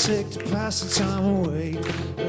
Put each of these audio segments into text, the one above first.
Sake to pass the time away.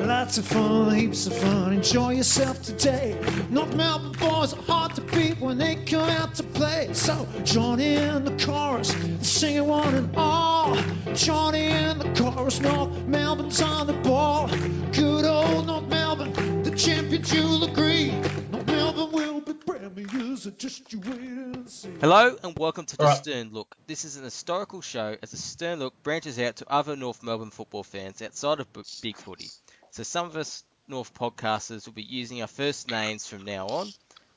Lots of fun, heaps of fun, enjoy yourself today. North Melbourne boys are hard to beat when they come out to play. So join in the chorus, sing it one and all. Join in the chorus, North Melbourne's on the ball. Good old North Melbourne, the champions you'll agree. North Melbourne will be premiers, just you wait. Hello and welcome to the Alright. Stern Look. This is an historical show as the Stern Look branches out to other North Melbourne football fans outside of B- Big Footy. So some of us North podcasters will be using our first names from now on,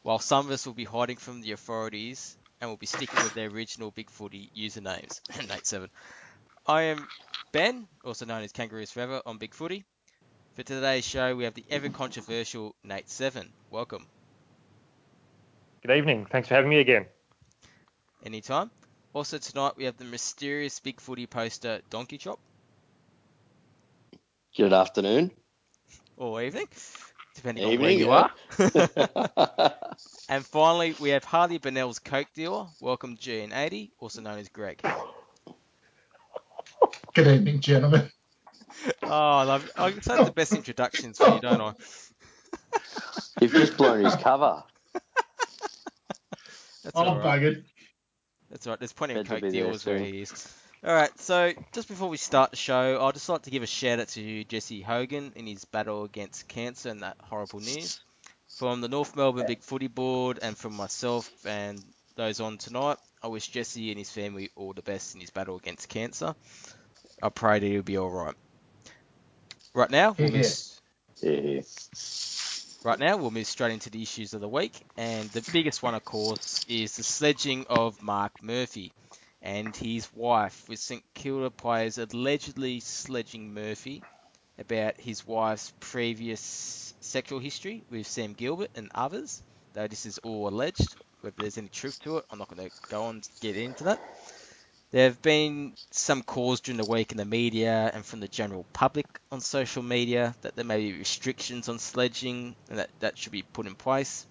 while some of us will be hiding from the authorities and will be sticking with their original Big Footy usernames. Nate Seven. I am Ben, also known as Kangaroos Forever on Big Footy. For today's show, we have the ever controversial Nate Seven. Welcome. Good evening. Thanks for having me again. Anytime. Also tonight we have the mysterious Big Footy poster Donkey Chop. Good afternoon. or evening, depending Evening, on where yeah. you are. and finally, we have Harley Bennell's Coke dealer. Welcome, GN80, also known as Greg. Good evening, gentlemen. Oh, I love oh, I say the best introductions for you, don't I? You've just blown his cover. That's I'm all right. buggered. That's all right. There's plenty of Coke be there dealers where he is. All right. So just before we start the show, I'd just like to give a shout out to Jesse Hogan in his battle against cancer and that horrible news. From the North Melbourne Big Footy Board and from myself and those on tonight, I wish Jesse and his family all the best in his battle against cancer. I pray that he'll be all right. Right now, we'll Yeah. miss, Yeah. Right now, we'll move straight into the issues of the week, and the biggest one, of course, is the sledging of Mark Murphy and his wife, with St Kilda players allegedly sledging Murphy about his wife's previous sexual history with Sam Gilbert and others. Though this is all alleged, whether there's any truth to it, I'm not going to go on to get into that. There have been some calls during the week in the media and from the general public on social media that there may be restrictions on sledging and that that should be put in place.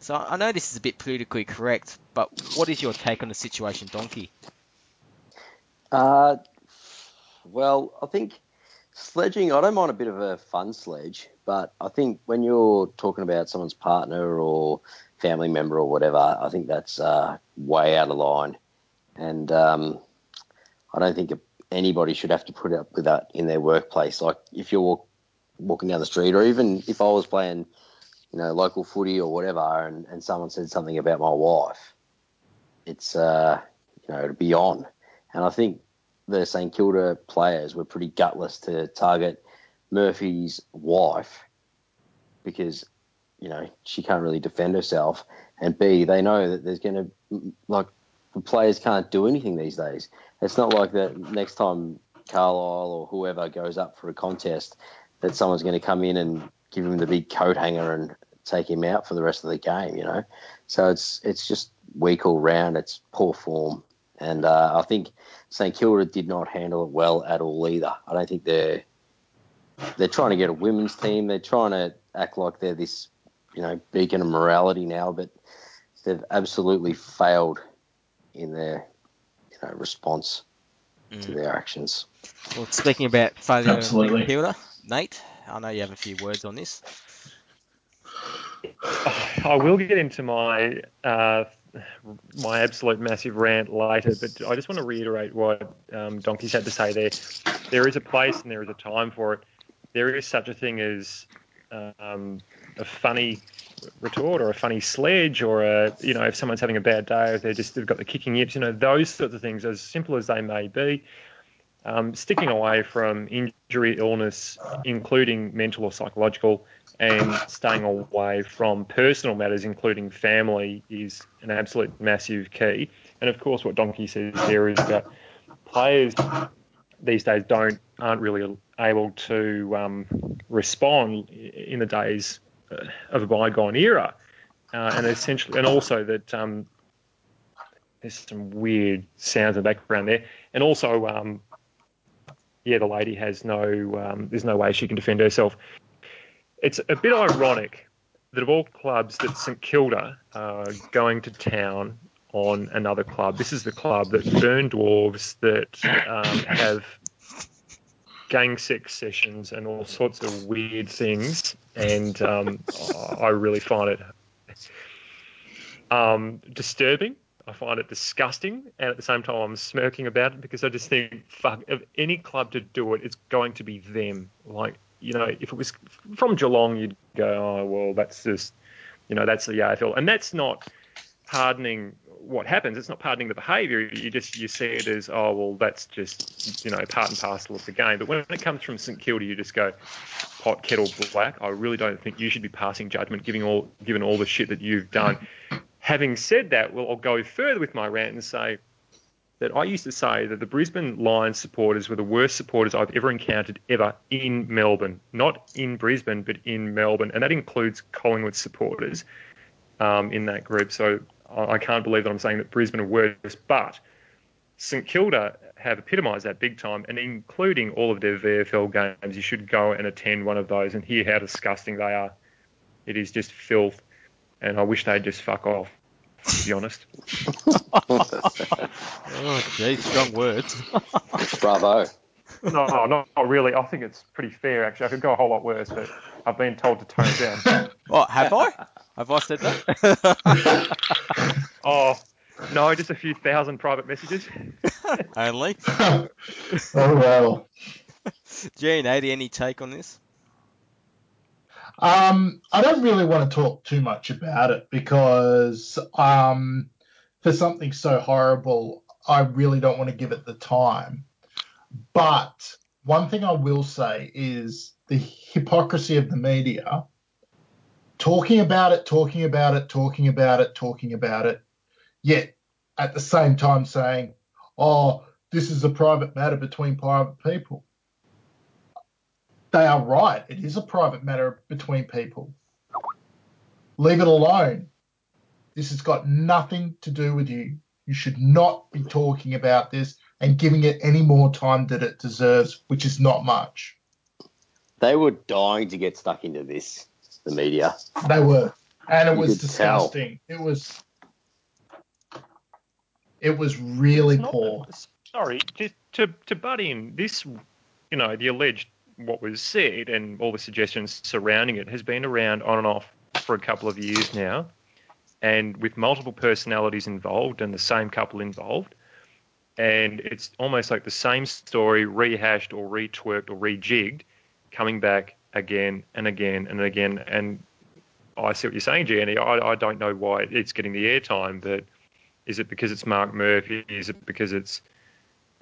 So I know this is a bit politically correct, but what is your take on the situation, Donkey? Uh, well, I think sledging, I don't mind a bit of a fun sledge, but I think when you're talking about someone's partner or family member or whatever, I think that's uh, way out of line. And um, I don't think anybody should have to put up with that in their workplace. Like if you're walk, walking down the street, or even if I was playing, you know, local footy or whatever, and, and someone said something about my wife, it's uh, you know to be on. And I think the St Kilda players were pretty gutless to target Murphy's wife because you know she can't really defend herself, and B they know that there's going to like players can't do anything these days. It's not like that next time Carlisle or whoever goes up for a contest that someone's going to come in and give him the big coat hanger and take him out for the rest of the game, you know. So it's it's just weak all round. It's poor form, and uh, I think St Kilda did not handle it well at all either. I don't think they're they're trying to get a women's team. They're trying to act like they're this you know beacon of morality now, but they've absolutely failed in their you know response to Mm. their actions. Well, speaking about failure Absolutely. in Kilda, Nate, I know you have a few words on this. I will get into my uh, my absolute massive rant later, but I just want to reiterate what um, Donkey's had to say there. There is a place and there is a time for it. There is such a thing as um, a funny retort or a funny sledge or a you know if someone's having a bad day or they're just they've got the kicking yips, you know those sorts of things, as simple as they may be. Um, sticking away from injury, illness, including mental or psychological, and staying away from personal matters, including family, is an absolute massive key. And of course, what Donkey says there is that players these days don't aren't really able to um, respond in the days of a bygone era, uh, and essentially, and also that um, there's some weird sounds in the background there, and also. Um, yeah, the lady has no, um, there's no way she can defend herself it's a bit ironic that of all clubs that St Kilda are going to town on another club. This is the club that burn dwarves that um, have gang sex sessions and all sorts of weird things, and um, I really find it um, disturbing. I find it disgusting, and at the same time, I'm smirking about it because I just think, fuck, if any club to do it, it's going to be them. Like, you know, if it was from Geelong, you'd go, oh well, that's just, you know, that's the AFL, and that's not pardoning what happens. It's not pardoning the behaviour. You just you see it as oh well, that's just you know part and parcel of the game. But when it comes from St Kilda, you just go pot kettle black. I really don't think you should be passing judgment, giving all given all the shit that you've done. Having said that, well, I'll go further with my rant and say that I used to say that the Brisbane Lions supporters were the worst supporters I've ever encountered ever in Melbourne, not in Brisbane, but in Melbourne, and that includes Collingwood supporters um, in that group. So I can't believe that I'm saying that Brisbane are worse, but St Kilda have epitomised that big time, and including all of their VFL games, you should go and attend one of those and hear how disgusting they are. It is just filth, and I wish they'd just fuck off. To be honest. oh, geez, strong words. Bravo. No, not, not really. I think it's pretty fair, actually. I could go a whole lot worse, but I've been told to tone it down. What, have I? Have I said that? oh, no, just a few thousand private messages. Only. oh well. Gene, Adi, any take on this? Um, I don't really want to talk too much about it because um, for something so horrible, I really don't want to give it the time. But one thing I will say is the hypocrisy of the media talking about it, talking about it, talking about it, talking about it, yet at the same time saying, oh, this is a private matter between private people. They are right. It is a private matter between people. Leave it alone. This has got nothing to do with you. You should not be talking about this and giving it any more time that it deserves, which is not much. They were dying to get stuck into this the media. They were, and it You was could tell. disgusting. It was, it was really Not poor. sorry, just to to butt in, this, you know, the alleged what was said and all the suggestions surrounding it has been around on and off for a couple of years now, and with multiple personalities involved and the same couple involved, and it's almost like the same story rehashed or retwerked or rejigged, coming back again and again and again. And I see what you're saying, Gianni. I, I don't know why it's getting the airtime, but is it because it's Mark Murphy? Is it because it's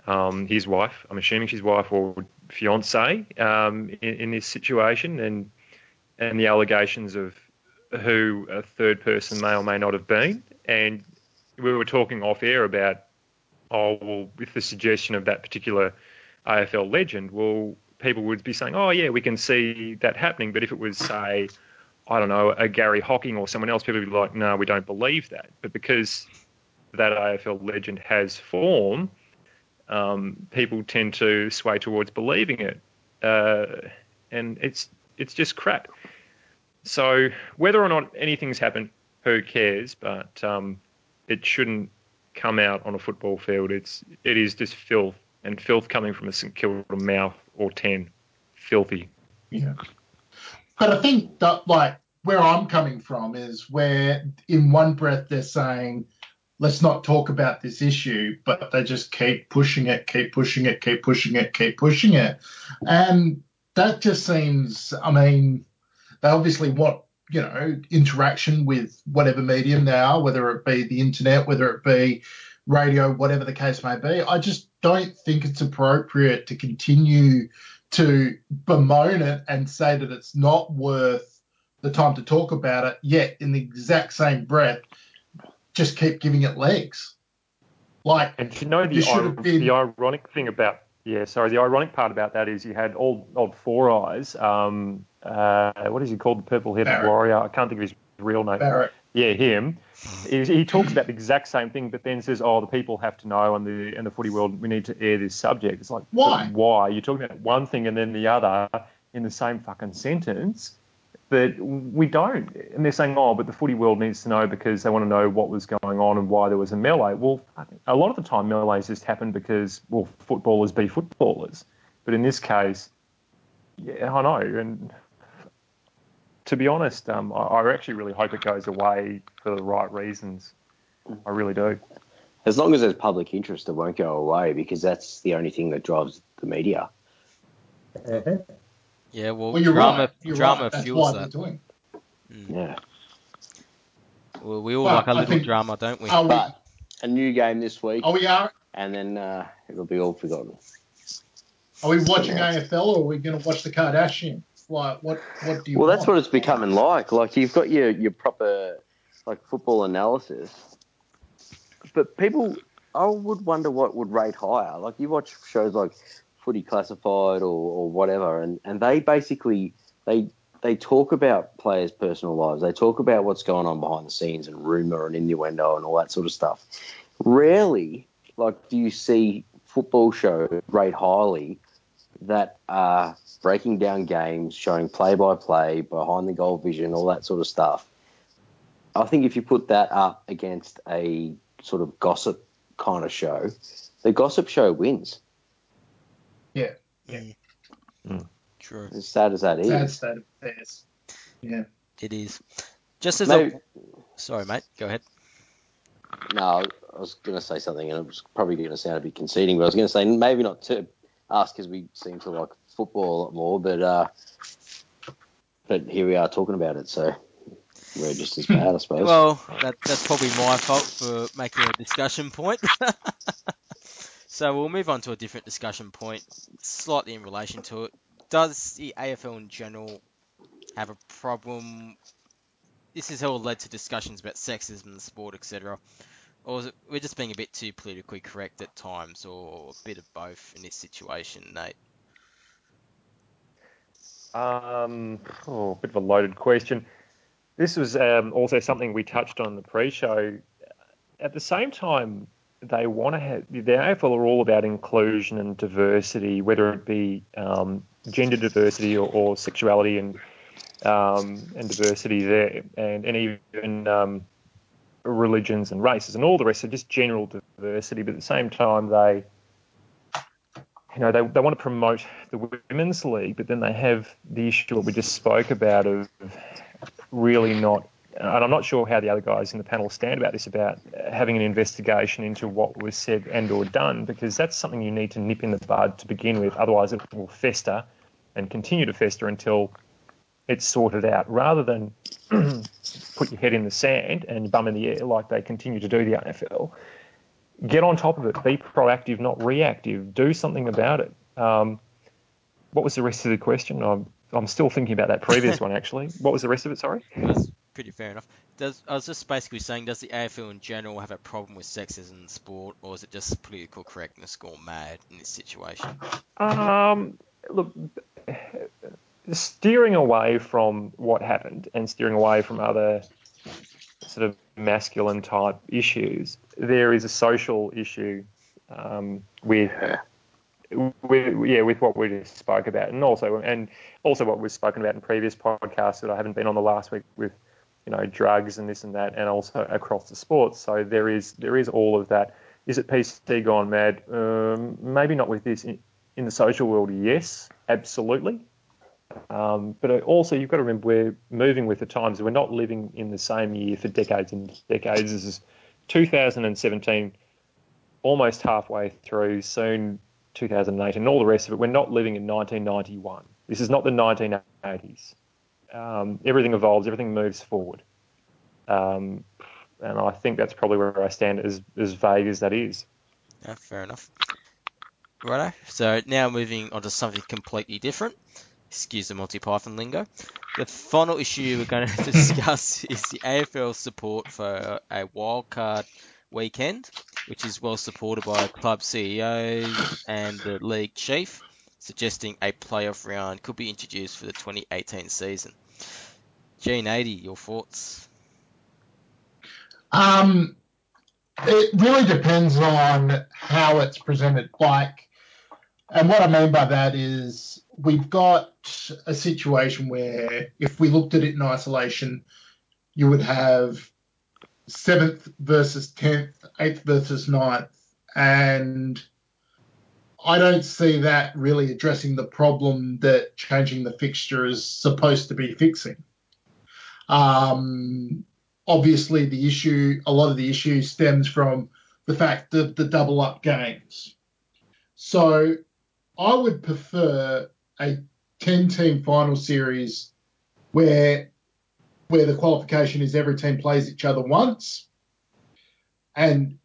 um, his wife? I'm assuming she's wife or fiance um, in, in this situation, and and the allegations of who a third person may or may not have been. And we were talking off air about, oh, well, with the suggestion of that particular AFL legend, well, people would be saying, oh, yeah, we can see that happening. But if it was, say, I don't know, a Garry Hocking or someone else, people would be like, no, we don't believe that. But because that AFL legend has form, um, people tend to sway towards believing it, uh, and it's it's just crap. So whether or not anything's happened, who cares? But um, it shouldn't come out on a football field. It's it is just filth, and filth coming from a St Kilda mouth or ten, filthy. Yeah. But I think that like where I'm coming from is where in one breath they're saying, let's not talk about this issue, but they just keep pushing it, keep pushing it, keep pushing it, keep pushing it. And that just seems I mean, they obviously want, you know, interaction with whatever medium they are, whether it be the internet, whether it be radio, whatever the case may be. I just don't think it's appropriate to continue to bemoan it and say that it's not worth the time to talk about it, yet in the exact same breath, just keep giving it legs. Like, And you know the, ir- have been- the ironic thing about yeah, sorry, the ironic part about that is you had old old Four Eyes. Um, uh, what is he called? The purple headed warrior. I can't think of his real name. Barrett, Yeah, him. He, he talks about the exact same thing, but then says, "Oh, the people have to know, and the and the footy world, we need to air this subject." It's like, Why? Why? You're talking about one thing and then the other in the same fucking sentence. but we don't. And they're saying, oh, but the footy world needs to know because they want to know what was going on and why there was a melee. Well, a lot of the time, melees just happen because, well, footballers be footballers. But in this case, yeah, I know. And to be honest, um, I, I actually really hope it goes away for the right reasons. I really do. As long as there's public interest, it won't go away because that's the only thing that drives the media. Yeah, well, Well, you're drama, right. You're drama right. Fuels why that. doing. Mm. Yeah. Well, we all Well, like a I little think- drama, don't we? We? But a new game this week, Are we? Are, and then uh, it'll be all forgotten. are we watching AFL or are we going to watch the Kardashians? Like, what? What do you? Well, that's what it's becoming like. Like you've got your your proper like football analysis, but people, I would wonder what would rate higher. Like you watch shows like Footy Classified or, or whatever, and, and they basically they they talk about players' personal lives. They talk about what's going on behind the scenes and rumor and innuendo and all that sort of stuff. Rarely, like, do you see football shows rate highly that are breaking down games, showing play by play, behind the goal vision, all that sort of stuff. I think if you put that up against a sort of gossip kind of show, the gossip show wins. Yeah. Yeah. Mm. True, As sad as that is. sad state of affairs. Yeah. it is. Just as Maybe, a sorry, mate, go ahead. no, I was going to say something, and it was probably going to sound a bit conceding, but I was going to say maybe not to us because we seem to like football a lot more, but uh, but here we are talking about it, so we're just as bad, I suppose. Well, that, that's probably my fault for making a discussion point. so we'll move on to a different discussion point, slightly in relation to it. Does the AFL in general have a problem? This has all led to discussions about sexism in the sport, etc. Or is it we're just being a bit too politically correct at times, or a bit of both in this situation, Nate? Um, oh, bit of a loaded question. This was um, also something we touched on in the pre-show. At the same time, they want to have the AFL are all about inclusion and diversity, whether it be um, gender diversity or, or sexuality and um, and diversity there, and and even um, religions and races and all the rest. So just general diversity, but at the same time, they you know, they, they want to promote the women's league, but then they have the issue that we just spoke about of really not, and I'm not sure how the other guys in the panel stand about this, about having an investigation into what was said and or done, because that's something you need to nip in the bud to begin with. Otherwise, it will fester and continue to fester until it's sorted out, rather than put your head in the sand and bum in the air like they continue to do the AFL get on top of it. Be proactive, not reactive. Do something about it. Um, what was the rest of the question? I'm, I'm still thinking about that previous one, actually. What was the rest of it? Sorry. That's pretty fair enough. Does I was just basically saying, does the AFL in general have a problem with sexism in sport, or is it just political correctness gone mad in this situation? Um, look, steering away from what happened and steering away from other sort of masculine type issues, there is a social issue um, with, with yeah with what we just spoke about, and also and also what we've spoken about in previous podcasts that I haven't been on the last week with you know drugs and this and that, and also across the sports. So there is there is all of that. Is it PC gone mad? Um, maybe not with this. In, in the social world, yes, absolutely. Um, but also, you've got to remember we're moving with the times. We're not living in the same year for decades and decades. This is 2017, almost halfway through, soon 2018, and all the rest of it. We're not living in 1991. This is not the 1980s. Um, everything evolves, everything moves forward. Um, and I think that's probably where I stand, as, as vague as that is. Yeah, fair enough. Righto. So now moving on to something completely different. Excuse the Monty Python lingo. The final issue we're going to discuss is the AFL support for a wildcard weekend, which is well supported by club CEOs and the league chief, suggesting a playoff round could be introduced for the 2018 season. GN80, your thoughts? Um, it really depends on how it's presented. Like, And what I mean by that is we've got a situation where if we looked at it in isolation, you would have seventh versus tenth, eighth versus ninth, and I don't see that really addressing the problem that changing the fixture is supposed to be fixing. Um, obviously, the issue, a lot of the issue stems from the fact that the double up games. So I would prefer a 10 team final series where where the qualification is every team plays each other once and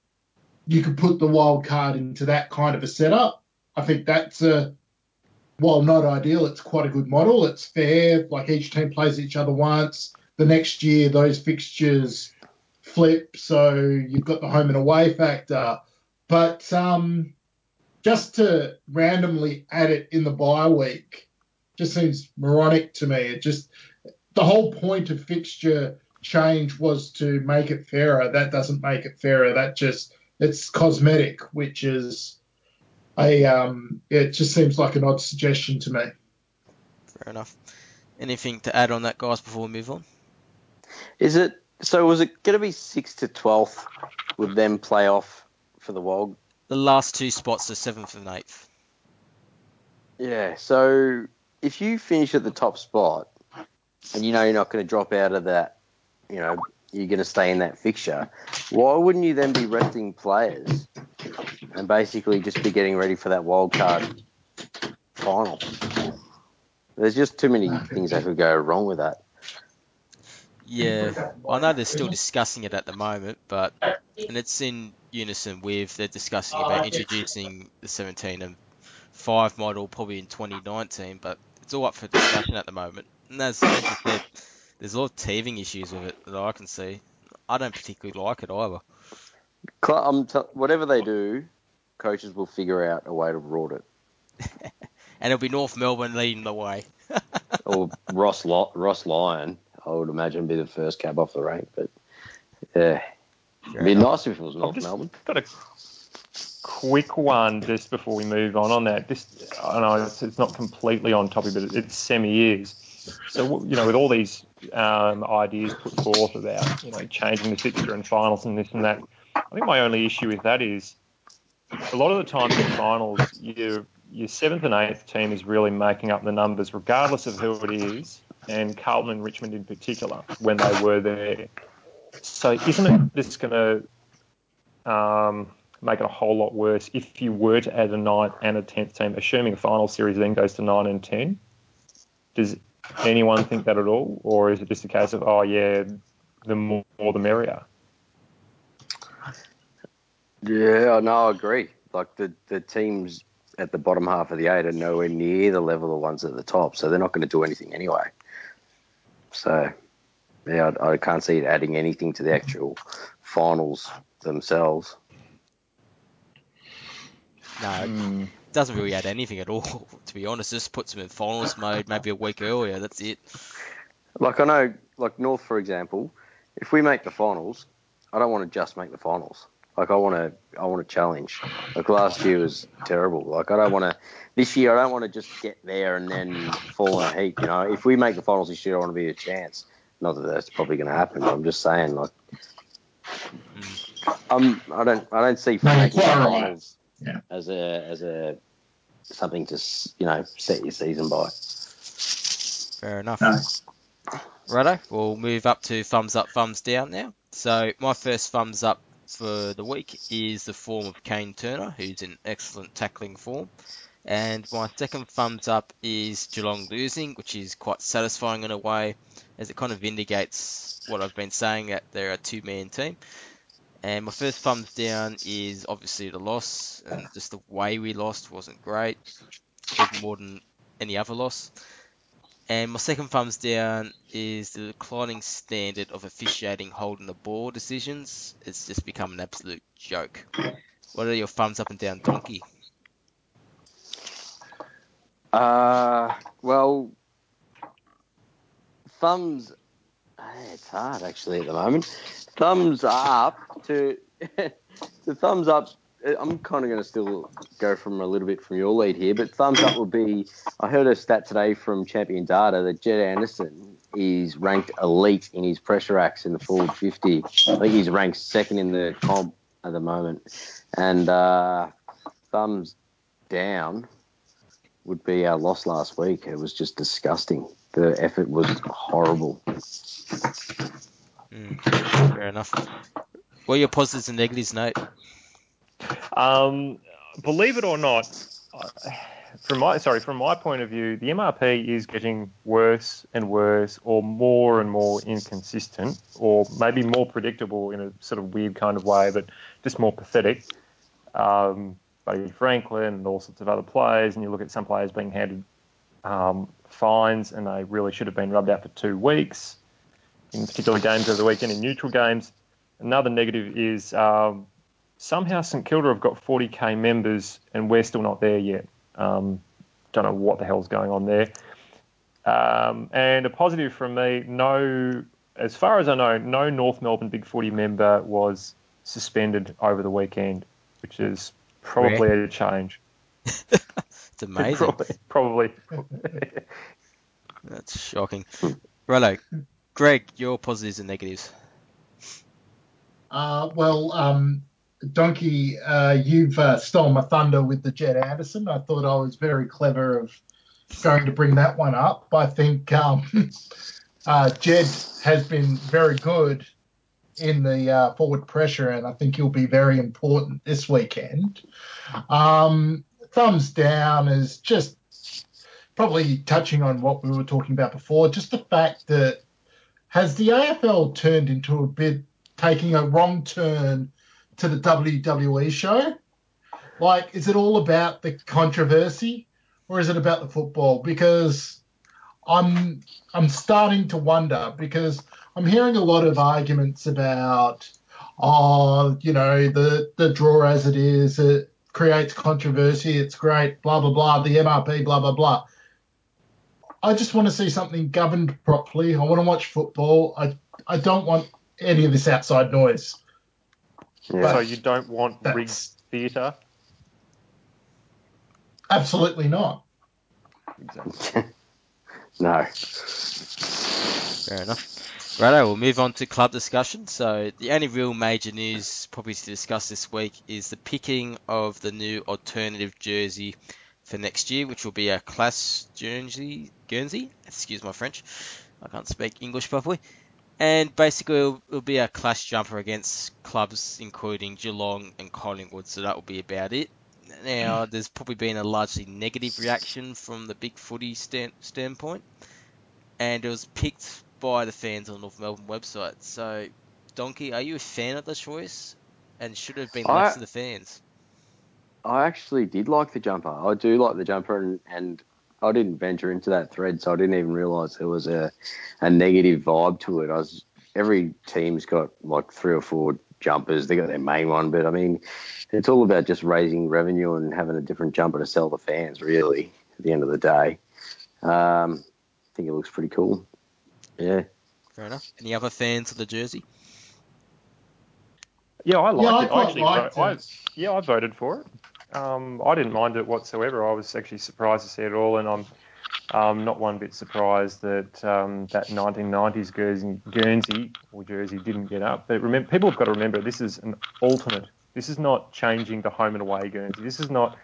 you could put the wild card into that kind of a setup. I think that's a while not ideal, it's quite a good model. It's fair, like each team plays each other once. The next year those fixtures flip, so you've got the home and away factor. But um, just to randomly add it in the bye week just seems moronic to me. It just the whole point of fixture change was to make it fairer. That doesn't make it fairer. That just it's cosmetic, which is a um, it just seems like an odd suggestion to me. Fair enough. Anything to add on that, guys, before we move on? Is it so? Was it going to be six to twelfth? Would them play off for the wild? The last two spots are seventh and eighth. Yeah. So if you finish at the top spot, and you know you're not going to drop out of that, you know you're going to stay in that fixture. Why wouldn't you then be resting players and basically just be getting ready for that wild card final? There's just too many things that could go wrong with that. Yeah, I know they're still discussing it at the moment, but and it's in unison with they're discussing about introducing the 17 and 5 model probably in 2019, but it's all up for discussion at the moment. And as, as you said, there's a lot of teething issues with it that I can see. I don't particularly like it either. Cl- um, t- whatever they do, coaches will figure out a way to rort it. and it'll be North Melbourne leading the way. or Ross Lo- Ross Lyon, I would imagine, be the first cab off the rank. But yeah, it'd be nice if it was I've North just Melbourne. got a quick one just before we move on on that. This I know it's, it's not completely on topic, but it, it's semi is. So you know, with all these um, ideas put forth about you know changing the fixture and finals and this and that, I think my only issue with that is a lot of the times in finals, you your seventh and eighth team is really making up the numbers, regardless of who it is, and Carlton and Richmond in particular when they were there. So isn't it going to um, make it a whole lot worse if you were to add a ninth and a tenth team, assuming the final series then goes to nine and ten? Does anyone think that at all, or is it just a case of oh yeah, the more, more the merrier? Yeah, no, I agree. Like the the teams at the bottom half of the eight are nowhere near the level of ones at the top, so they're not going to do anything anyway. So, yeah, I, I can't see it adding anything to the actual finals themselves. No, it Hmm. doesn't really add anything at all, to be honest. Just puts them in finals mode maybe a week earlier. That's it. Like I know, like North, for example, if we make the finals, I don't want to just make the finals. Like I want to, I want to challenge. Like last year was terrible. Like I don't want to. This year, I don't want to just get there and then fall in a heap. You know, if we make the finals this year, I want to be a chance. Not that that's probably going to happen. But I'm just saying, like, um, I don't, I don't see No, making the quite right. finals Yeah. as a, as a something to, you know, set your season by. Fair enough. No. Righto, we'll move up to thumbs up, thumbs down now. So my first thumbs up for the week is the form of Kayne Turner, who's in excellent tackling form. And my second thumbs up is Geelong losing, which is quite satisfying in a way, as it kind of vindicates what I've been saying that they're a two-man team. And my first thumbs down is obviously the loss, and just the way we lost wasn't great, even more than any other loss. And my second thumbs down is the declining standard of officiating holding the ball decisions. It's just become an absolute joke. What are your thumbs up and down, Donkey? Uh, well, thumbs. eh, It's hard actually at the moment. Thumbs up to to thumbs up I'm kind of going to still go from a little bit from your lead here, but thumbs up would be. I heard a stat today from Champion Data that Jed Anderson is ranked elite in his pressure acts in the forward 50. I think he's ranked second in the comp at the moment. And uh, thumbs down would be our loss last week. It was just disgusting. The effort was horrible. Mm, fair enough. What are your positives and negatives, Nate? Um, believe it or not, from my sorry from my point of view, the MRP is getting worse and worse, or more and more inconsistent, or maybe more predictable in a sort of weird kind of way, but just more pathetic. Um, Buddy Franklin and all sorts of other players, and you look at some players being handed um, fines, and they really should have been rubbed out for two weeks in particular games over the weekend in neutral games. Another negative is um, somehow St Kilda have got 40k members and we're still not there yet. Um, don't know what the hell's going on there. Um, and a positive from me, no, as far as I know, no North Melbourne Big Footy member was suspended over the weekend, which is probably a change. it's amazing. probably. probably. That's shocking. Righto. Greg, your positives and negatives. Uh, well, um, Donkey, uh, you've uh, stolen my thunder with the Jed Anderson. I thought I was very clever of going to bring that one up. I think um, uh, Jed has been very good in the uh, forward pressure, and I think he'll be very important this weekend. Um, thumbs down is just probably touching on what we were talking about before, just the fact that has the AFL turned into a bit taking a wrong turn to the WWE show? Like, is it all about the controversy or is it about the football? Because I'm I'm starting to wonder because I'm hearing a lot of arguments about oh, you know, the the draw as it is, it creates controversy, it's great, blah blah blah, the MRP, blah blah blah. I just want to see something governed properly. I want to watch football. I I don't want any of this outside noise. Yeah. So you don't want rigged theatre? Absolutely not. Exactly. no. Fair enough. Righto, we'll move on to club discussion. So the only real major news probably to discuss this week is the picking of the new alternative jersey for next year, which will be a class Guernsey. Guernsey, excuse my French. I can't speak English properly. And basically, it'll, it'll, be a clash jumper against clubs including Geelong and Collingwood, so that will be about it. Now, hmm. there's probably been a largely negative reaction from the big footy stand, standpoint, and it was picked by the fans on the North Melbourne website. So, Donkey, are you a fan of the choice? And should it have been left I, to the fans? I actually did like the jumper. I do like the jumper, and, and I didn't venture into that thread, so I didn't even realise there was a, a negative vibe to it. I was every team's got like three or four jumpers. They got their main one, but I mean, it's all about just raising revenue and having a different jumper to sell the fans. Really, at the end of the day, um, I think it looks pretty cool. Yeah. Fair enough. Any other fans of the jersey? Yeah, I like yeah, it. I, I actually, I, yeah, I voted for it. Um, I didn't mind it whatsoever. I was actually surprised to see it all, and I'm um, not one bit surprised that um, that 1990s Guernsey, Guernsey or Jersey didn't get up. But remember, people have got to remember this is an alternate. This is not changing the home and away Guernsey. This is not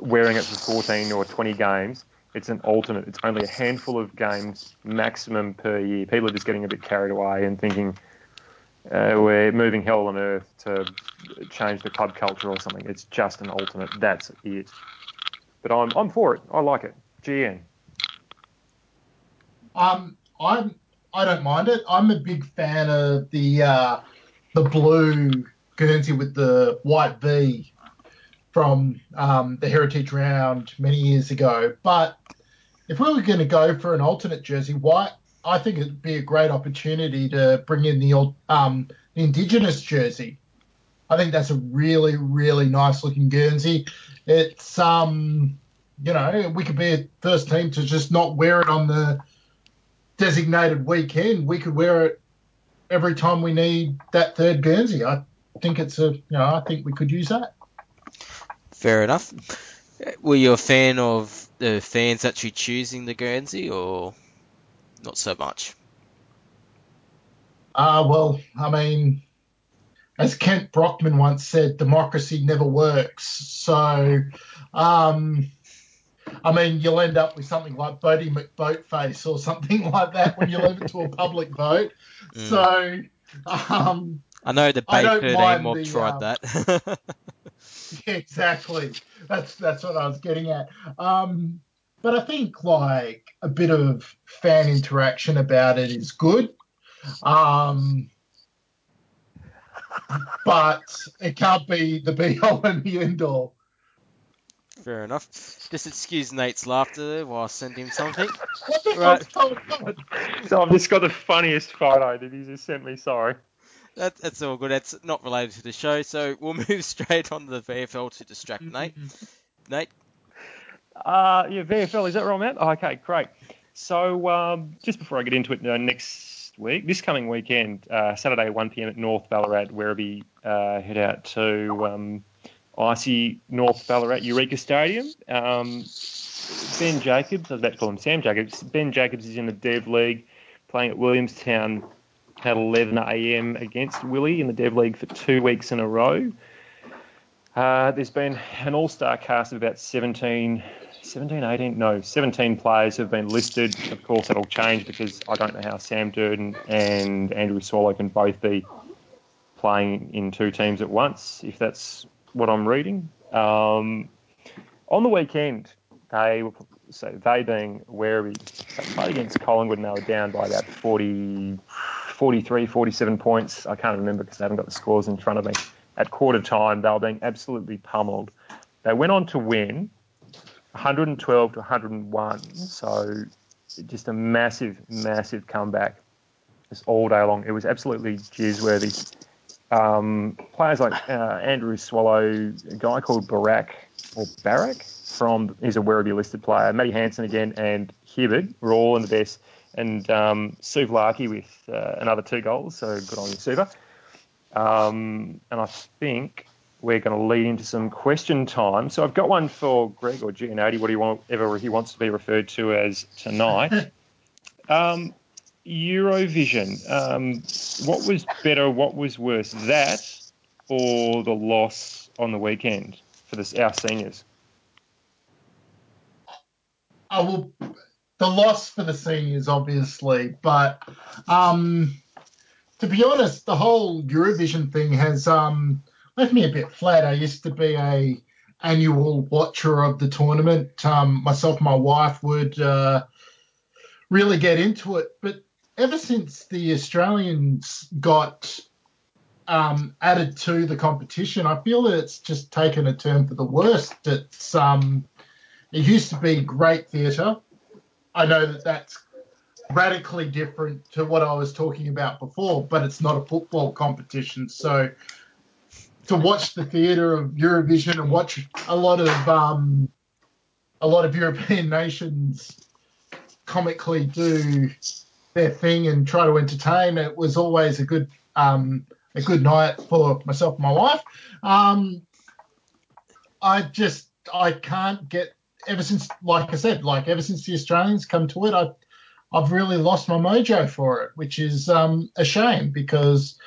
wearing it for 14 or 20 games. It's an alternate. It's only a handful of games maximum per year. People are just getting a bit carried away and thinking, uh, we're moving hell on earth to change the club culture or something. It's just an alternate. That's it. But I'm I'm for it. I like it. GN. Um, I'm I don't mind it. I'm a big fan of the uh, the blue Guernsey with the white V from um, the Heritage Round many years ago. But if we were going to go for an alternate jersey, why I think it'd be a great opportunity to bring in the um, the Indigenous jersey. I think that's a really, really nice looking Guernsey. It's um, you know, we could be a first team to just not wear it on the designated weekend. We could wear it every time we need that third Guernsey. I think it's a, you know, I think we could use that. Fair enough. Were you a fan of the fans actually choosing the Guernsey, or not so much? Uh, well, I mean, as Kent Brockman once said, democracy never works. So, um, I mean, you'll end up with something like Boaty McBoatface or something like that when you leave it to a public vote. Mm. So, um, I know the Baker mind mob the, tried um, that. Yeah, exactly. That's that's what I was getting at. Um, but I think like a bit of fan interaction about it is good. Um, but it can't be the be all and the end all. Fair enough. Just excuse Nate's laughter there while I send him something. Right. hell's going on? So I've just got the funniest photo that he just sent me. Sorry. That, that's all good. That's not related to the show, so we'll move straight on to the VFL to distract Nate. Nate, Uh, yeah, VFL, is that where I'm at? Oh, okay, great. So um, just before I get into it, uh, next week, this coming weekend, uh, Saturday, 1 p.m. at North Ballarat, Werribee, uh, head out to um, icy North Ballarat Eureka Stadium. Um, ben Jacobs, I was about to call him Sam Jacobs. Ben Jacobs is in the Dev League, playing at Williamstown at 11 a.m. against Willie in the Dev League for two weeks in a row. Uh, there's been an all-star cast of about 17, 17, 18, no, 17 players have been listed. Of course, that'll change because I don't know how Sam Durdin and Andrew Swallow can both be playing in two teams at once, if that's what I'm reading. Um, on the weekend, they were, so they being Werribee, they played against Collingwood and they were down by about 40, 43, 47 points. I can't remember because I haven't got the scores in front of me. At quarter time, they were being absolutely pummeled. They went on to win 112 to 101. So just a massive, massive comeback just all day long. It was absolutely worthy. Um, players like uh, Andrew Swallow, a guy called Barak or Barak from he's a Werribee listed player. Matty Hansen again and Hibbard were all in the best. And um, Suvlaki with uh, another two goals. So good on you, Suva. Um, and I think we're going to lead into some question time. So I've got one for Greg or Giannotti, whatever he wants to be referred to as tonight. um, Eurovision. Um, what was better? What was worse? That or the loss on the weekend for this, our seniors? I will. The loss for the seniors, obviously, but um, to be honest, the whole Eurovision thing has um, left me a bit flat. I used to be a annual watcher of the tournament. Um, myself and my wife would uh, really get into it, but ever since the Australians got um, added to the competition, I feel that it's just taken a turn for the worst. It's um, it used to be great theatre. I know that that's radically different to what I was talking about before, but it's not a football competition. So to watch the theatre of Eurovision and watch a lot of um, a lot of European nations comically do their thing and try to entertain, it was always a good um, a good night for myself and my wife. Um, I just I can't get ever since, like I said, like ever since the Australians come to it, I I've really lost my mojo for it, which is um, a shame because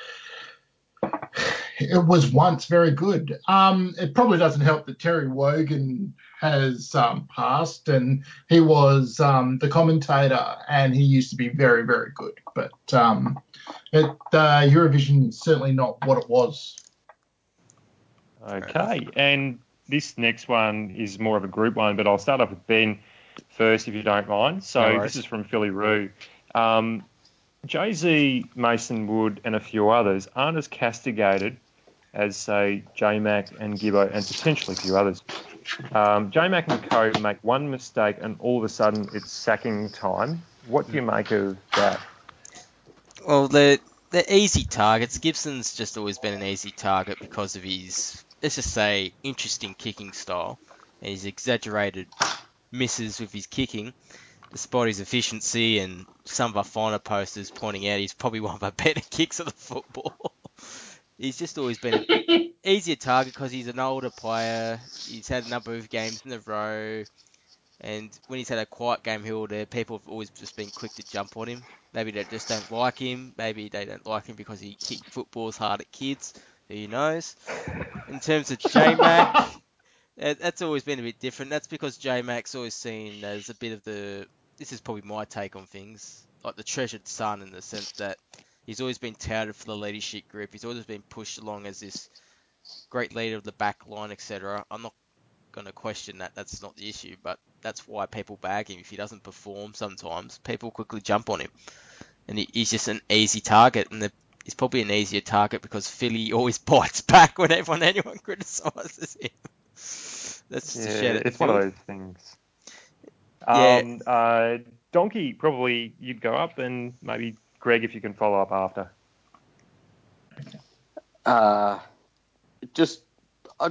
it was once very good. Um, it probably doesn't help that Terry Wogan has um, passed, and he was um, the commentator, and he used to be very, very good. But um, it, uh, Eurovision is certainly not what it was. Okay, and this next one is more of a group one, but I'll start off with Ben first, if you don't mind. So worries. this is from Philly Roo. Um, Jay Z, Mason Wood, and a few others aren't as castigated as, say, J Mac and Gibbo, and potentially a few others. Um, J Mac and Co make one mistake, and all of a sudden it's sacking time. What do you make of that? Well, they're, they're easy targets. Gibson's just always been an easy target because of his, let's just say, interesting kicking style. And his exaggerated misses with his kicking, despite his efficiency and some of our finer posters pointing out he's probably one of our better kicks of the football. he's just always been an easier target because he's an older player. He's had a number of games in a row, and when he's had a quiet game here or there, people have always just been quick to jump on him. Maybe they just don't like him. Maybe they don't like him because he kicked footballs hard at kids. Who knows? In terms of J Mac, that's always been a bit different. That's because J Mac's always seen as a bit of the. This is probably my take on things, like the treasured son in the sense that he's always been touted for the leadership group. He's always been pushed along as this great leader of the back line, etc. I'm not going to question that. That's not the issue, but that's why people bag him. If he doesn't perform, sometimes people quickly jump on him, and he's just an easy target. And the, he's probably an easier target because Philly always bites back when everyone anyone criticises him. That's just yeah, a shed it's the one of those things. Yeah. Um, uh, Donkey, probably you'd go up, and maybe Greg, if you can follow up after. Uh, just I,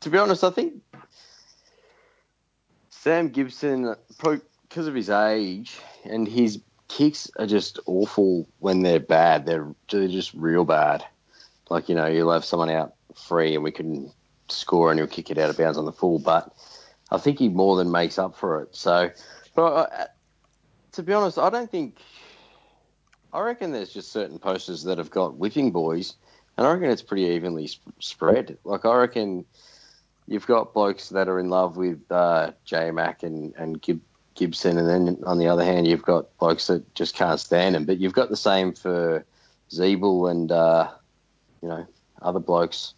to be honest, I think Sam Gibson, because of his age and his kicks are just awful when they're bad. They're they're just real bad. Like you know, you'll have someone out free and we can score and he'll kick it out of bounds on the full, but I think he more than makes up for it. So, but uh, to be honest, I don't think. I reckon there's just certain posters that have got whipping boys, and I reckon it's pretty evenly sp- spread. Like I reckon you've got blokes that are in love with uh, J Mac and and Gib- Gibson, and then on the other hand, you've got blokes that just can't stand him. But you've got the same for Ziebell and uh, you know other blokes.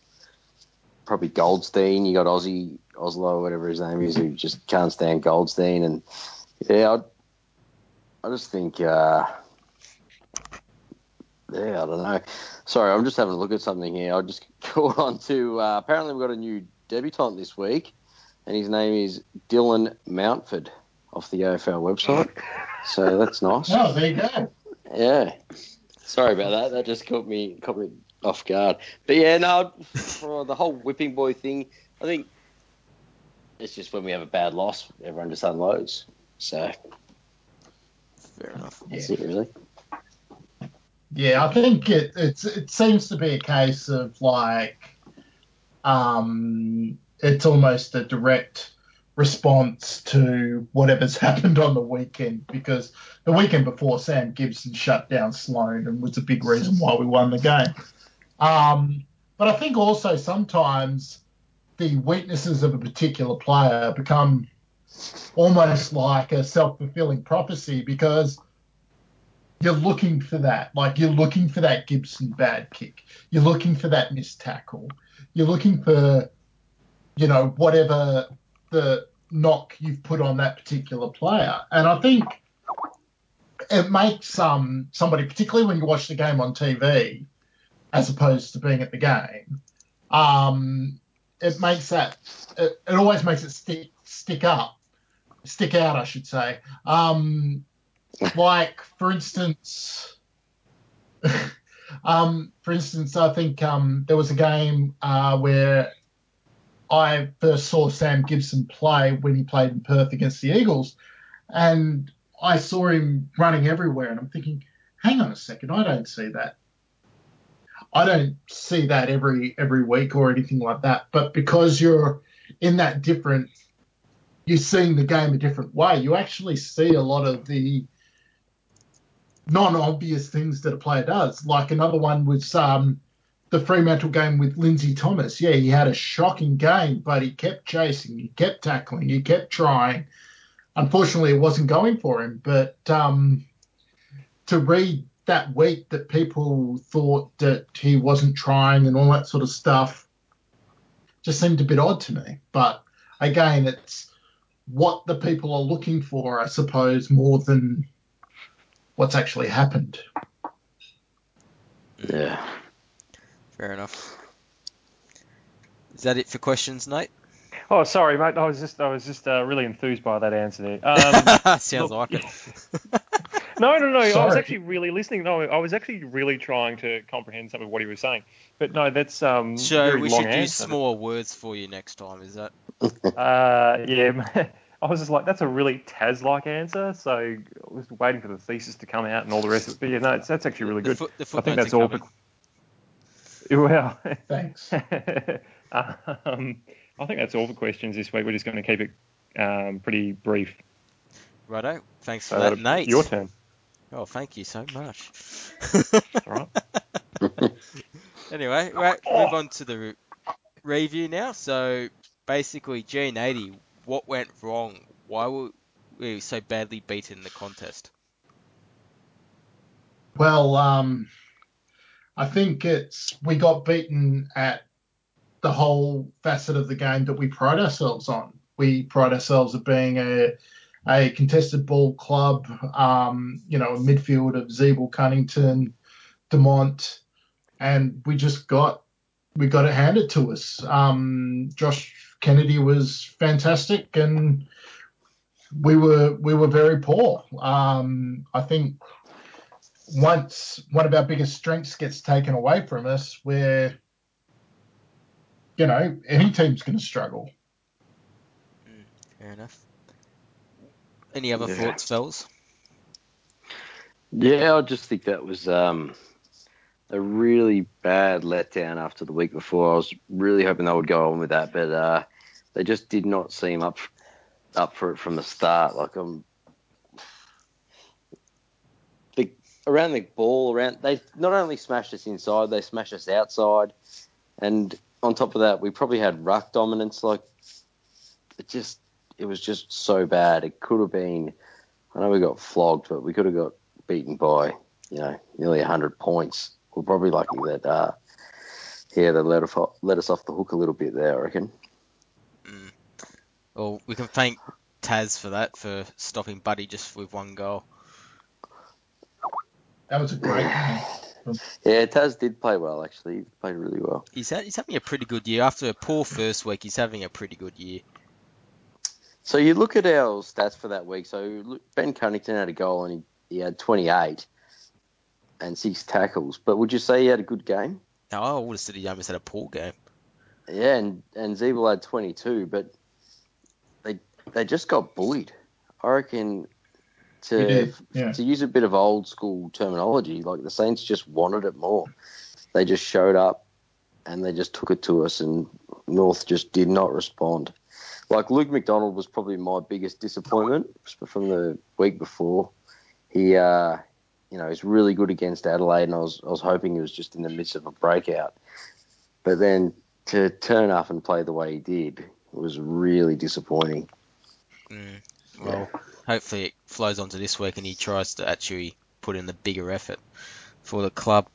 Probably Goldstein. You got Aussie Oslo, whatever his name is, who just can't stand Goldstein. And yeah, I, I just think. Uh, yeah, I don't know. Sorry, I'm just having a look at something here. I just called on to. Uh, apparently, we've got a new debutant this week, and his name is Declan Mountford off the AFL website. So that's nice. Oh, there you go. Yeah. Sorry about that. That just caught me caught me off guard. But yeah, no, for the whole whipping boy thing, I think it's just when we have a bad loss, everyone just unloads. So Fair enough. that's it, really. Yeah, I think it it's it seems to be a case of like um it's almost a direct response to whatever's happened on the weekend because the weekend before Sam Gibson shut down Sloane and was a big reason why we won the game. Um, but I think also sometimes the weaknesses of a particular player become almost like a self fulfilling prophecy because you're looking for that. Like you're looking for that Gibson bad kick. You're looking for that missed tackle. You're looking for, you know, whatever the knock you've put on that particular player. And I think it makes um somebody, particularly when you watch the game on TV, as opposed to being at the game, um, it makes that it, it always makes it stick stick up, stick out, I should say. Um, like for instance, um, for instance, I think um, there was a game uh, where I first saw Sam Gibson play when he played in Perth against the Eagles, and I saw him running everywhere, and I'm thinking, hang on a second, I don't see that. I don't see that every every week or anything like that. But because you're in that different, you're seeing the game a different way. You actually see a lot of the non-obvious things that a player does. Like another one was um, the Fremantle game with Lindsay Thomas. Yeah, he had a shocking game, but he kept chasing, he kept tackling, he kept trying. Unfortunately, it wasn't going for him. But um, to read that week that people thought that he wasn't trying and all that sort of stuff just seemed a bit odd to me. But again, it's what the people are looking for, I suppose, more than what's actually happened. Yeah. Fair enough. Is that it for questions, Nate? Oh, sorry, mate. I was just I was just uh, really enthused by that answer there. Um, Sounds look- like it. no, no, no. I was actually really listening. No, I was actually really trying to comprehend some of what he was saying. But no, that's um So we should use smaller words for you next time. Is that? Uh, yeah. I was just like, that's a really Taz-like answer. So I was waiting for the thesis to come out and all the rest of it. But yeah, no, it's, that's actually really The good. the I think that's all. Coming. Well, Thanks. um, I think that's all the questions this week. We're just going to keep it um, pretty brief. Righto. Thanks for So that, Nate. Your turn. Oh, thank you so much. All right. anyway, right, move on to the re- review now. So basically, G80, what went wrong? Why were we so badly beaten in the contest? Well, um, I think it's we got beaten at the whole facet of the game that we pride ourselves on. We pride ourselves at being a a contested ball club. Um, you know, a midfield of Ziebell, Cunnington, Dumont, and we just got we got it handed to us. Um, Josh Kennedy was fantastic, and we were we were very poor. Um, I think once one of our biggest strengths gets taken away from us, where you know any team's going to struggle. Fair enough. Any other Yeah. thoughts, fellas? Yeah, I just think that was um, a really bad letdown after the week before. I was really hoping they would go on with that, but uh, they just did not seem up up for it from the start. Like I'm the around the ball around they not only smashed us inside, they smashed us outside, and on top of that, we probably had ruck dominance. Like it just it was just so bad. It could have been. I know we got flogged, but we could have got beaten by you know nearly 100 points. We're probably lucky that uh, yeah they let us off, let us off the hook a little bit there. I reckon. Well, we can thank Taz for that, for stopping Buddy just with one goal. That was a great game. Yeah, Taz did play well actually. He played really well. He's, had, he's having a pretty good year. After a poor first week, he's having a pretty good year. So you look at our stats for that week. So Ben Cunnington had a goal and he, he had 28 and six tackles. But would you say he had a good game? Now, I would have said he almost had a poor game. Yeah, and and Ziebell had 22, but they they just got bullied. I reckon We to yeah. to use a bit of old school terminology, like the Saints just wanted it more. They just showed up and they just took it to us, and North just did not respond. Like Luke McDonald was probably my biggest disappointment from the week before. He, uh, you know, he's really good against Adelaide, and I was I was hoping he was just in the midst of a breakout. But then to turn up and play the way he did was really disappointing. Mm, well, hopefully it flows onto this week and he tries to actually put in the bigger effort for the club.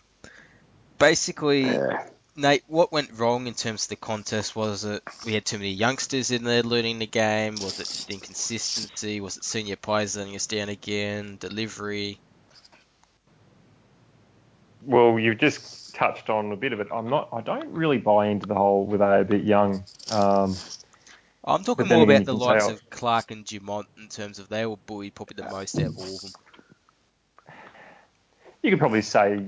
Basically, Yeah. Nate, what went wrong in terms of the contest? Was it we had too many youngsters in there learning the game? Was it just inconsistency? Was it senior players letting us down again? Delivery? Well, you've just touched on a bit of it. I'm not. I don't really buy into the whole were they a bit young. Um, I'm talking more about the likes oh- of Clark and Dumont in terms of they were bullied probably the most out of all of them. you could probably say,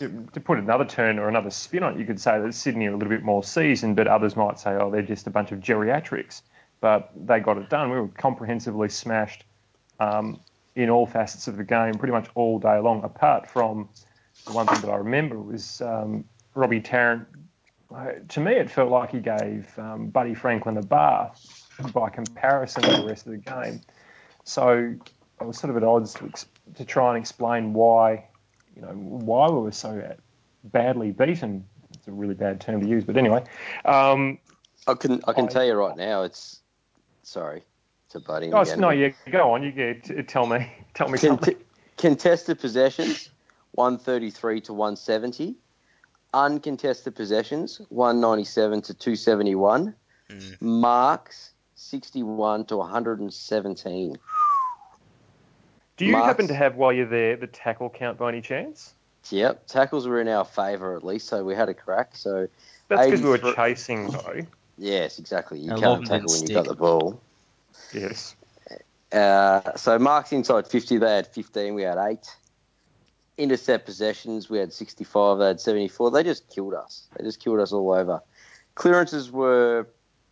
to, to put another turn or another spin on it, you could say that Sydney are a little bit more seasoned, but others might say, oh, they're just a bunch of geriatrics. But they got it done. We were comprehensively smashed um, in all facets of the game, pretty much all day long. Apart from the one thing that I remember was um, Robbie Tarrant. To me, it felt like he gave um, Buddy Franklin a bath by comparison to the rest of the game. So I was sort of at odds to, ex- to try and explain why, you know, why we were so badly beaten. It's a really bad term to use, but anyway. Um, I can I can I- tell you right now, it's sorry to in oh, again. no, yeah, go on. You get tell me, tell me Cont- something. contested possessions, one thirty three to one seventy. Uncontested possessions, one ninety seven to two seventy one. Mm. Marks, sixty one to one hundred and seventeen. Do you Marks- happen to have while you're there the tackle count by any chance? Yep, tackles were in our favour at least, so we had a crack. So That's because we were chasing, though. yes, exactly. You And can't Lobben tackle when you stick. got the ball. Yes. Uh, so marks inside 50, they had 15, we had 8. Intercept possessions, we had 65, they had 74. They just killed us. They just killed us all over. Clearances were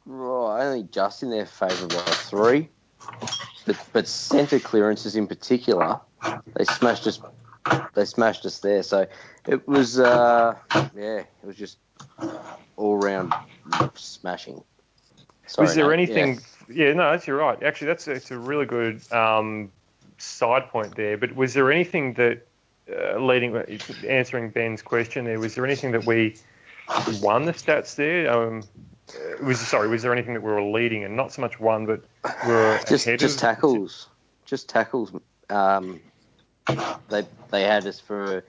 oh, only just in their favour by 3. But, but centre clearances in particular, they smashed us they smashed us there. So it was, uh, yeah, it was just all round smashing. Sorry, was there Nate. anything? Yeah. no, that's you're right. Actually, that's it's a really good um, side point there. But was there anything that uh, leading answering Ben's question there? Was there anything that we won the stats there? Um, uh, was sorry, was there anything that we were leading and not so much one, but we were just just of? tackles, just tackles. Um, they they had us for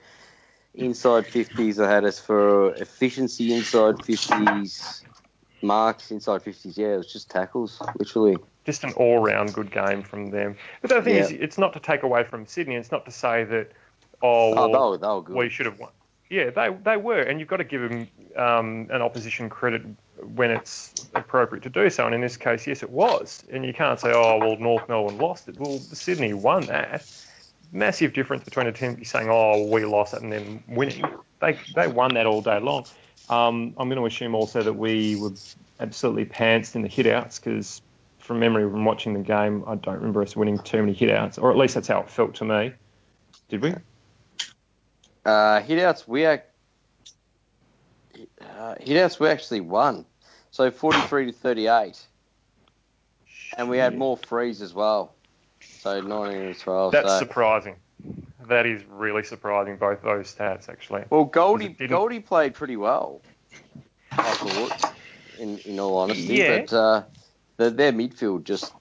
inside fifties. They had us for efficiency inside fifties, marks inside fifties. Yeah, it was just tackles, literally. just an all-round good game from them. But the thing Yeah. is, it's not to take away from Sydney. It's not to say that oh, Oh, they were, they were good. we should have won. Yeah, they they were, and you've got to give them um, an opposition credit when it's appropriate to do so. And in this case, yes, it was. And you can't say, oh, well, North Melbourne lost it. Well, Sydney won that. Massive difference between a team saying, oh, we lost it, and then winning. They they won that all day long. Um, I'm going to assume also that we were absolutely pantsed in the hitouts because from memory from watching the game, I don't remember us winning too many hitouts, or at least that's how it felt to me. Did we? Uh, hitouts, we ac- uh, we actually won. So 43 to 38. And we had more frees as well. So 19 to 12. That's so. surprising. That is really surprising, both those stats, actually. Well, Goldie, Goldie played pretty well, I thought, in, in all honesty. Yeah. But uh, the, their midfield just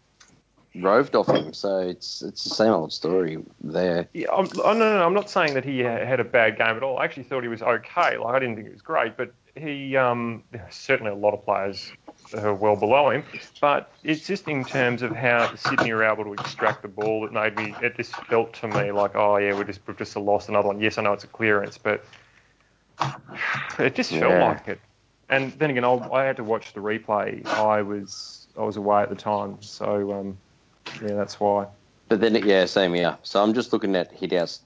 roved off him. So it's it's the same old story there. Yeah, I'm, oh, no, no, no, I'm not saying that he had a bad game at all. I actually thought he was okay. Like, I didn't think he was great, but he, um, certainly a lot of players are well below him. But it's just in terms of how Sydney are able to extract the ball that made me, it just felt to me like, oh, yeah, we just, we've just lost another one. Yes, I know it's a clearance, but it just felt Yeah. like it. And then again, I, I had to watch the replay. I was I was away at the time, so um, yeah, that's why. But then, yeah, same here. So I'm just looking at hitouts,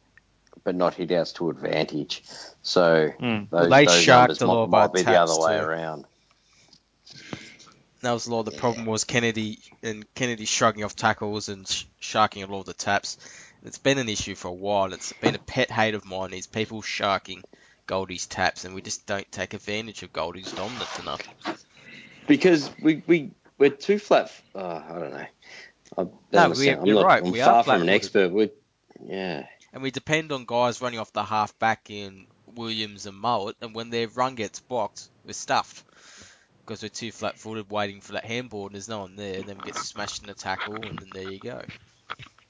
but not hitouts to advantage. So Mm. those, they those sharked numbers a lot might, might be the taps other way too. around. That was a lot of the problem was Kennedy and Kennedy shrugging off tackles and sh- sharking a lot of the taps. It's been an issue for a while. It's been a pet hate of mine. Is people sharking Goldie's taps, and we just don't take advantage of Goldie's dominance enough. Because we, we, we're too flat. Uh, I don't know. I No, we- not, right, I'm we are far from an expert. We're, yeah. And we depend on guys running off the half back in Williams and Mullet, and when their run gets blocked, we're stuffed. Because we're too flat footed waiting for that handball and there's no one there, and then we get smashed in the tackle, and then there you go.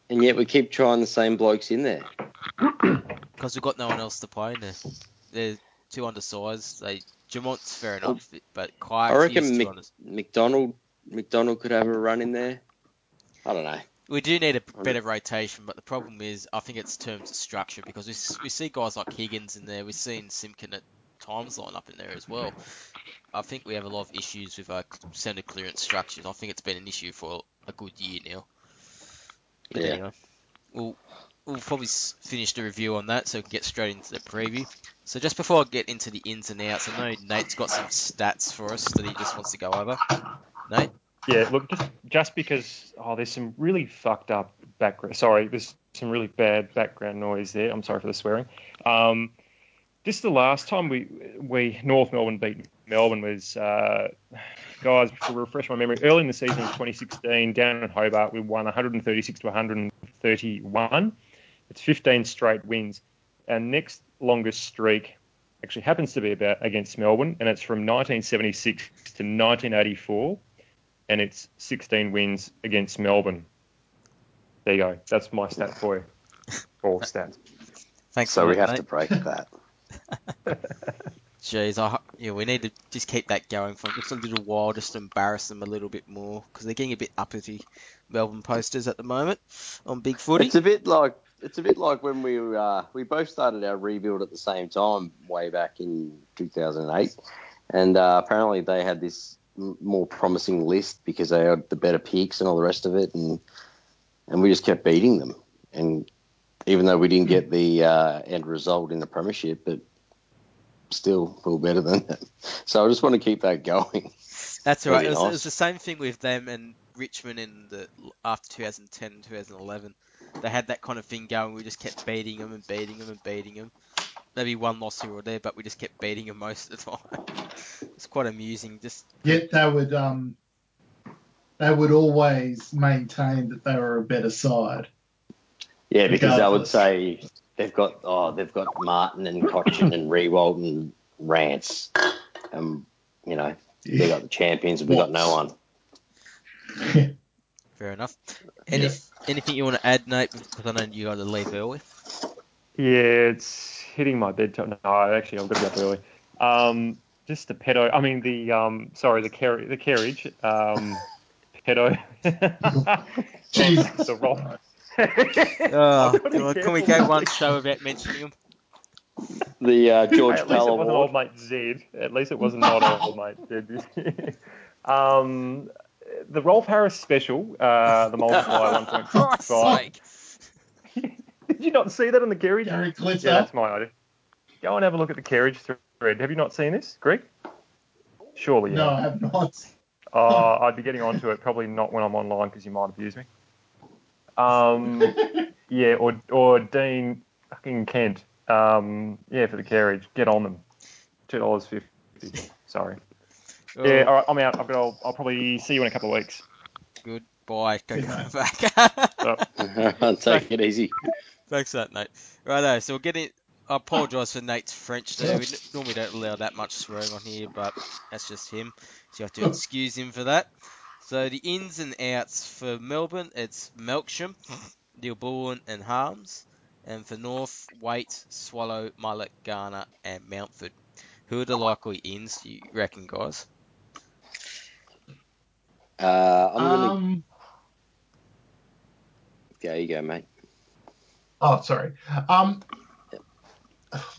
And yet we keep trying the same blokes in there. Because we've got no one else to play in there. They're too undersized. They Dumont's fair enough, but I reckon Mc. McDonald McDonald could have a run in there. I don't know. We do need a better rotation, but the problem is, I think it's terms of structure because we, we see guys like Higgins in there. We've seen Simpkin at times line up in there as well. I think we have a lot of issues with our centre clearance structures. I think it's been an issue for a good year now. But Yeah. anyway, we'll, we'll probably finish the review on that so we can get straight into the preview. So just before I get into the ins and outs, I know Nate's got some stats for us that he just wants to go over. Nate? Yeah, look, just, just because oh, there's some really fucked up background. Sorry, there's some really bad background noise there. I'm sorry for the swearing. Um, just the last time we we North Melbourne beat Melbourne was uh, guys to refresh my memory. Early in the season of 2016, down in Hobart, we won 136 to 131. It's 15 straight wins. Our next longest streak actually happens to be about against Melbourne, and it's from 1976 to 1984 and it's 16 wins against Melbourne. There you go. That's my stat for you. All stats. Thanks So for we that, have Nate. to break that. Jeez, I, yeah, we need to just keep that going for just a little while, just to embarrass them a little bit more, because they're getting a bit uppity, Melbourne posters at the moment on Big Footy. It's a bit like it's a bit like when we uh, we both started our rebuild at the same time way back in 2008, and uh, apparently they had this m- more promising list because they had the better picks and all the rest of it, and and we just kept beating them, and even though we didn't get the uh, end result in the premiership, but still we were better than them. So I just want to keep that going. That's all right. It was, it was the same thing with them and Richmond in the after 2010 and 2011. they had that kind of thing going. We just kept beating them and beating them and beating them. Maybe one loss here or there, but we just kept beating them most of the time. it's quite amusing. Just Yet they would um they would always maintain that they were a better side. Yeah, because they would say they've got oh they've got Martin and Cotchin and Riewoldt and Rance. Um, you know, they got the champions and we got no one. Yeah. fair enough. Any, Yeah. Anything you want to add, Nate? Because I know you got to leave early. Yeah, it's hitting my bedtime. No, actually, I've got to be up early. Um, just the pedo. I mean, the um, sorry, the carriage. The carriage. Um, pedo. Jesus. the roll. Oh, I've gotta be can we go one show without mentioning him? The uh, George Hey, at least Pell it wasn't Award. old mate Zed. At least it wasn't not old mate Zed. um, the Rolf Harris special, uh, the multiplier Christ's 1.65. sake. Did you not see that on the carriage? Gary Glitter. Yeah, that's my idea. Go and have a look at the carriage thread. Have you not seen this, Greg? Surely, yeah. No, I have not. Uh, I'd be getting onto it. Probably not when I'm online because you might abuse me. Um, yeah, or or Dean fucking Kent. Um, yeah, for the carriage, get on them. Two dollars fifty. Sorry. Yeah, Oh, all right, I'm out. I've got. I'll, I'll probably see you in a couple of weeks. Goodbye. Don't Good come back. Take it easy. Thanks for that, Nate. Righto, so we're getting. I apologise for Nate's French there. We normally don't allow that much swearing on here, but that's just him. So you have to excuse him for that. So the ins and outs for Melbourne, it's Melksham, Gilbourne and Harmes. And for North, Waite, Swallow, Mullet, Garner and Mountford. Who are the likely ins, do you reckon, guys? Uh, I'm gonna Um, go. You go, mate. Oh, sorry. Um,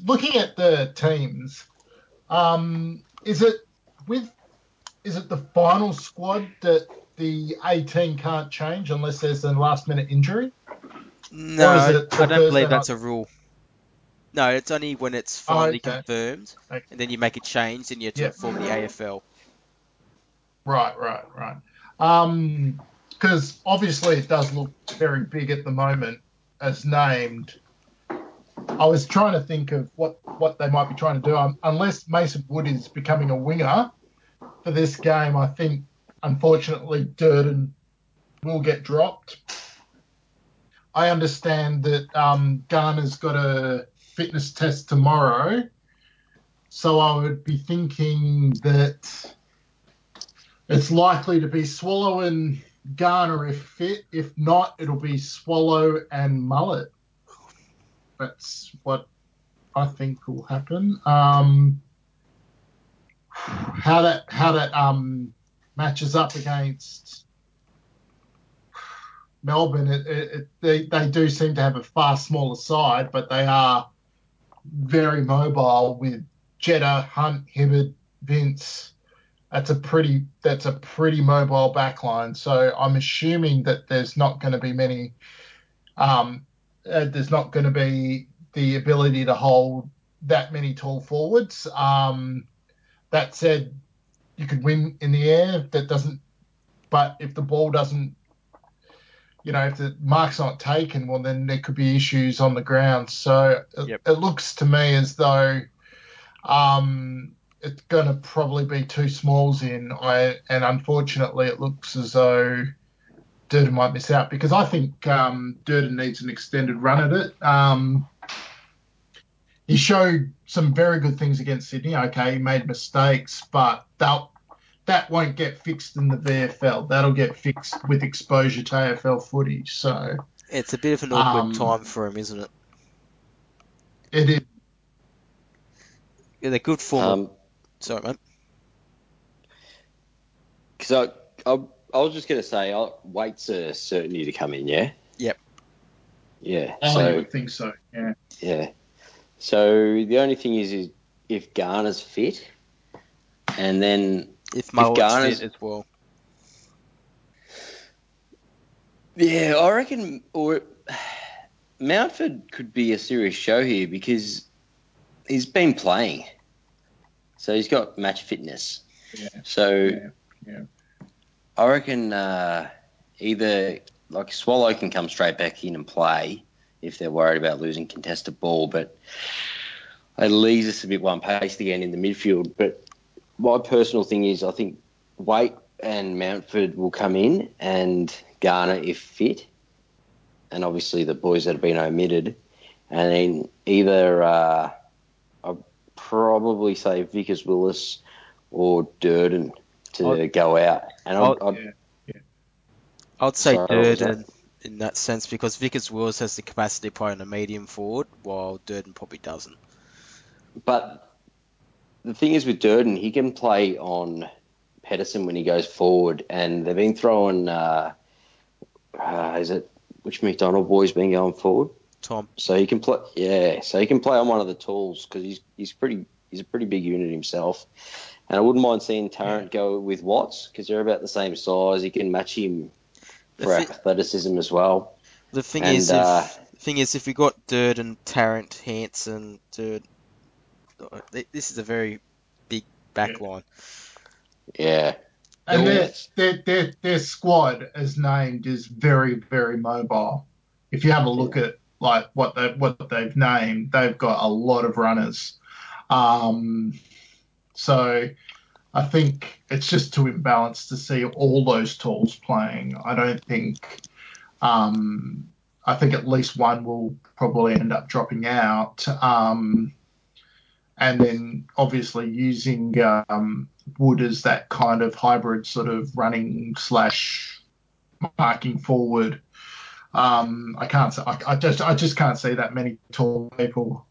looking at the teams, um, is it with is it the final squad that the 18 can't change unless there's a last minute injury? No, I don't believe that's a rule. No, it's only when it's Oh, finally okay. confirmed, Okay. and then you make a change, and you have to inform the AFL. Right, right, right. Um, because obviously it does look very big at the moment as named. I was trying to think of what what they might be trying to do. Um, unless Mason Wood is becoming a winger for this game, I think unfortunately Durdin will get dropped. I understand that um, Garner's got a fitness test tomorrow, so I would be thinking that it's likely to be Swallow and Garner if fit. If not, it'll be Swallow and Mullet. That's what I think will happen. Um, how that how that um, matches up against Melbourne, it, it, it, they they do seem to have a far smaller side, but they are very mobile with Jetta, Hunt, Hibberd, Vince that's a pretty that's a pretty mobile backline. So I'm assuming that there's not going to be many. Um, uh, there's not going to be the ability to hold that many tall forwards. Um, that said, you could win in the air. That doesn't. But if the ball doesn't, you know, if the mark's not taken, well, then there could be issues on the ground. So it, it looks to me as though. Um, it's going to probably be two smalls in. I and unfortunately, it looks as though Durdin might miss out because I think um, Durdin needs an extended run at it. Um, he showed some very good things against Sydney. Okay, he made mistakes, but that that won't get fixed in the VFL. That'll get fixed with exposure to AFL footage. So It's a bit of an awkward Um, time for him, isn't it? it is. Yeah, they're good form. Um, Sorry, mate. because I, I, I was just going to say, I, Waite's a certainty to come in, yeah? Yep. Yeah. I so, would think so. Yeah. yeah. So the only thing is, is if Garner's fit, and then, If Mullet's Garner's- fit as well. yeah, I reckon, or Mountford could be a serious show here because he's been playing. So he's got match fitness. Yeah. So Yeah, yeah. I reckon uh, either like Swallow can come straight back in and play if they're worried about losing contested ball, but it leaves us a bit one paced again in the midfield. But my personal thing is, I think Waite and Mountford will come in and Garner if fit, and obviously the boys that have been omitted, and then either uh, probably say Vickers Willis or Durdin to I'd- go out, and I'd, I'd- I'd, I'd say Sorry, Durdin in that sense because Vickers Willis has the capacity to play on a medium forward, while Durdin probably doesn't. But the thing is with Durdin, he can play on Pedersen when he goes forward, and they've been throwing. Uh, uh, is it which McDonald boy's been going forward? Tom, So he can play. Yeah, so he can play on one of the tools because he's he's pretty he's a pretty big unit himself. And I wouldn't mind seeing Tarrant go with Watts because they're about the same size. He can match him for The thi- athleticism as well. the thing And, is, if, uh, the thing is, if we got Durdin, Tarrant, Hansen, Durdin, this is a very big back line. Yeah, And their, their, their, their squad, as named, is very, very mobile. If you have a look at like what they what they've named, they've got a lot of runners. Um, so I think it's just too imbalanced to see all those tools playing. I don't think. Um, I think at least one will probably end up dropping out. Um, and then obviously using um, Wood as that kind of hybrid sort of running slash marking forward. Um, I can't. I, I just. I just can't see that many tall people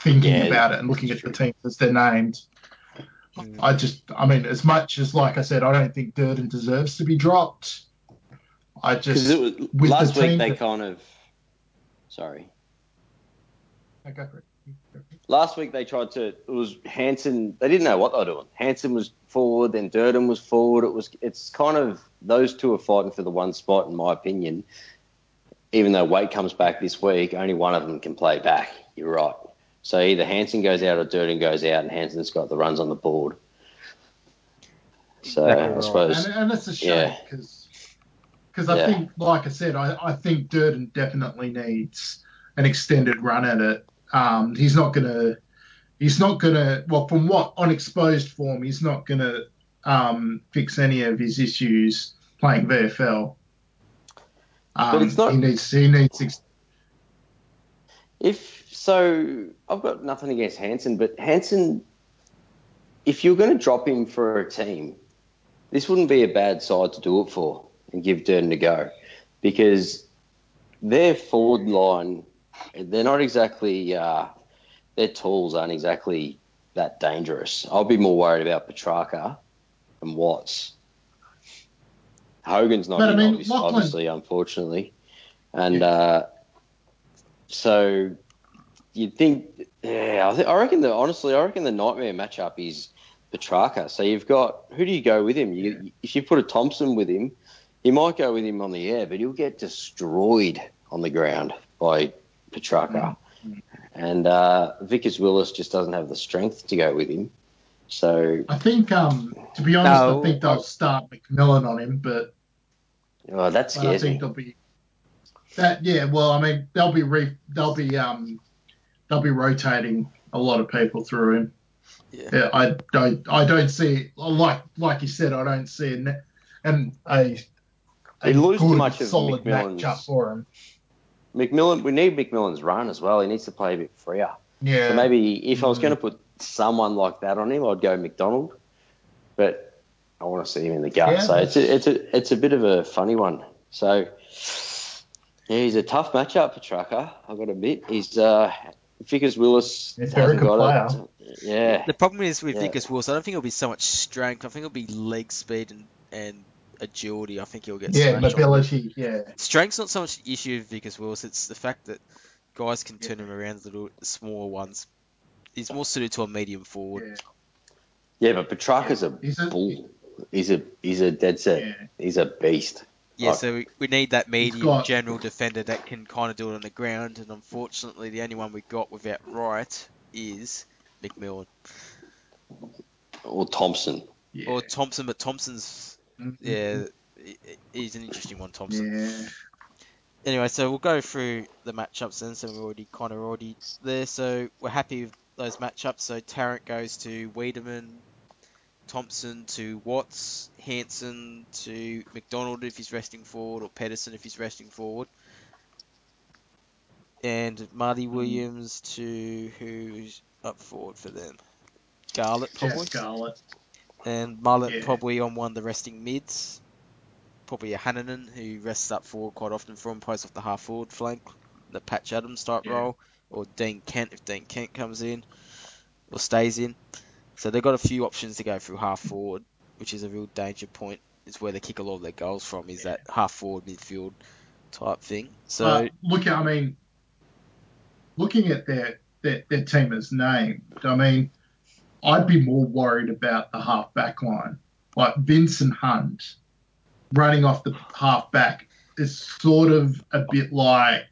thinking Yeah, about it and looking at the teams as they're named. I just. I mean, as much as like I said, I don't think Durdin deserves to be dropped. I just. it was last the week they that- kind of. Sorry. Okay. Last week they tried to. It was Hansen. They didn't know what they were doing. Hansen was forward, then Durdin was forward. It was. It's kind of those two are fighting for the one spot, in my opinion. Even though Waite comes back this week, only one of them can play back. You're right. So either Hansen goes out or Durdin goes out, and Hansen's got the runs on the board. So Exactly I suppose. And, and it's a shame Yeah. because because I Yeah. think, like I said, I, I think Durdin definitely needs an extended run at it. Um, he's not gonna he's not gonna well from what on exposed form he's not gonna um, fix any of his issues playing VFL. Um, But it's not- He needs he needs ex- If so, I've got nothing against Hansen, but Hansen, if you're going to drop him for a team, this wouldn't be a bad side to do it for and give Durdin a go, because their forward line, they're not exactly uh, their tools aren't exactly that dangerous. I'll be more worried about Petracca and Watts. Hogan's not But, I mean, obviously, obviously, unfortunately, and uh, so you'd think, yeah, I, think, I reckon the honestly, I reckon the nightmare matchup is Petracca. So you've got who do you go with him? You, if you put a Thompson with him, you might go with him on the air, but he'll get destroyed on the ground by Petracca. And uh, Vickers Willis just doesn't have the strength to go with him. So I think um, to be honest, No. I think they'll start Macmillan on him, but oh, that But I think me. they'll be that. Yeah, well, I mean, they'll be re, they'll be um, they'll be rotating a lot of people through him. Yeah. I don't, I don't see like like you said, I don't see an and a, They lose too good, much of solid Macmillan's- matchup for him. Macmillan, we need Macmillan's run as well. He needs to play a bit freer. Yeah, So maybe if I was Mm. going to put someone like that on him, I'd go McDonald. But I want to see him in the gut. Yeah, so it's a, it's a it's a bit of a funny one. So yeah, he's a tough matchup for Trucker. I've got to admit. He's uh, Vickers Willis He's a very hasn't good got it. Yeah, The problem is with Yeah. Vickers Wills, I don't think it'll be so much strength. I think it'll be leg speed and, and agility. I think he'll get yeah, smashed on. mobility. Yeah, Strength's not so much the issue with Vickers Willis. it's the fact that guys can turn him around, the little smaller ones. He's more suited to a medium forward. yeah. yeah, but Petracca's a He's a- bull. He's a he's a dead set. Yeah. He's a beast. Yeah, Right. so we, we need that medium got- general defender that can kind of do it on the ground, and unfortunately, the only one we got without right is Macmillan Or Thompson. yeah. or Thompson. But Thompson's Mhm. yeah, he's an interesting one, Thompson. Yeah. anyway, so we'll go through the matchups then. So we're already kind of already there. So we're happy with those matchups. So Tarrant goes to Weideman, Thompson to Watts, Hansen to McDonald if he's resting forward, or Pedersen if he's resting forward. And Marley Williams to who's up forward for them? Garlett probably. Scarlett. And Mullet Yeah. probably on one of the resting mids. Probably a Hannanen who rests up forward quite often from post off the half forward flank, the Patch Adams type Yeah. role, or Dean Kent if Dean Kent comes in or stays in. So they've got a few options to go through half forward, which is a real danger point. It's where they kick a lot of their goals from. Is that half forward midfield type thing. So But look, I mean, looking at their, their their team as named, I mean, I'd be more worried about the half back line. Like Vincent Hunt running off the half back is sort of a bit like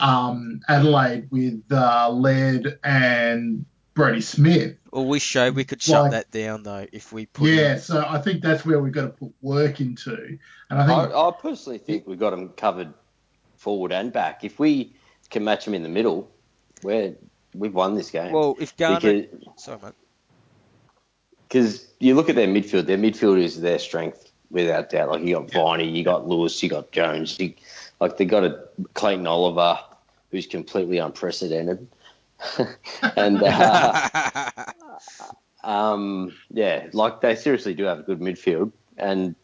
um, Adelaide with uh, Laird and Brodie Smith. well, we showed we could shut Like- that down though if we put in- Yeah, so I think that's where we've got to put work into. And I I, think I personally think we've got them covered forward and back. If we can match them in the middle, we're we've won this game. Well, if Garner, because sorry mate. because you look at their midfield, their midfield is their strength without doubt. Like you got Viney, you got Lewis, you got Jones. You, like they got a Clayton Oliver who's completely unprecedented, and uh, um, yeah, like they seriously do have a good midfield, and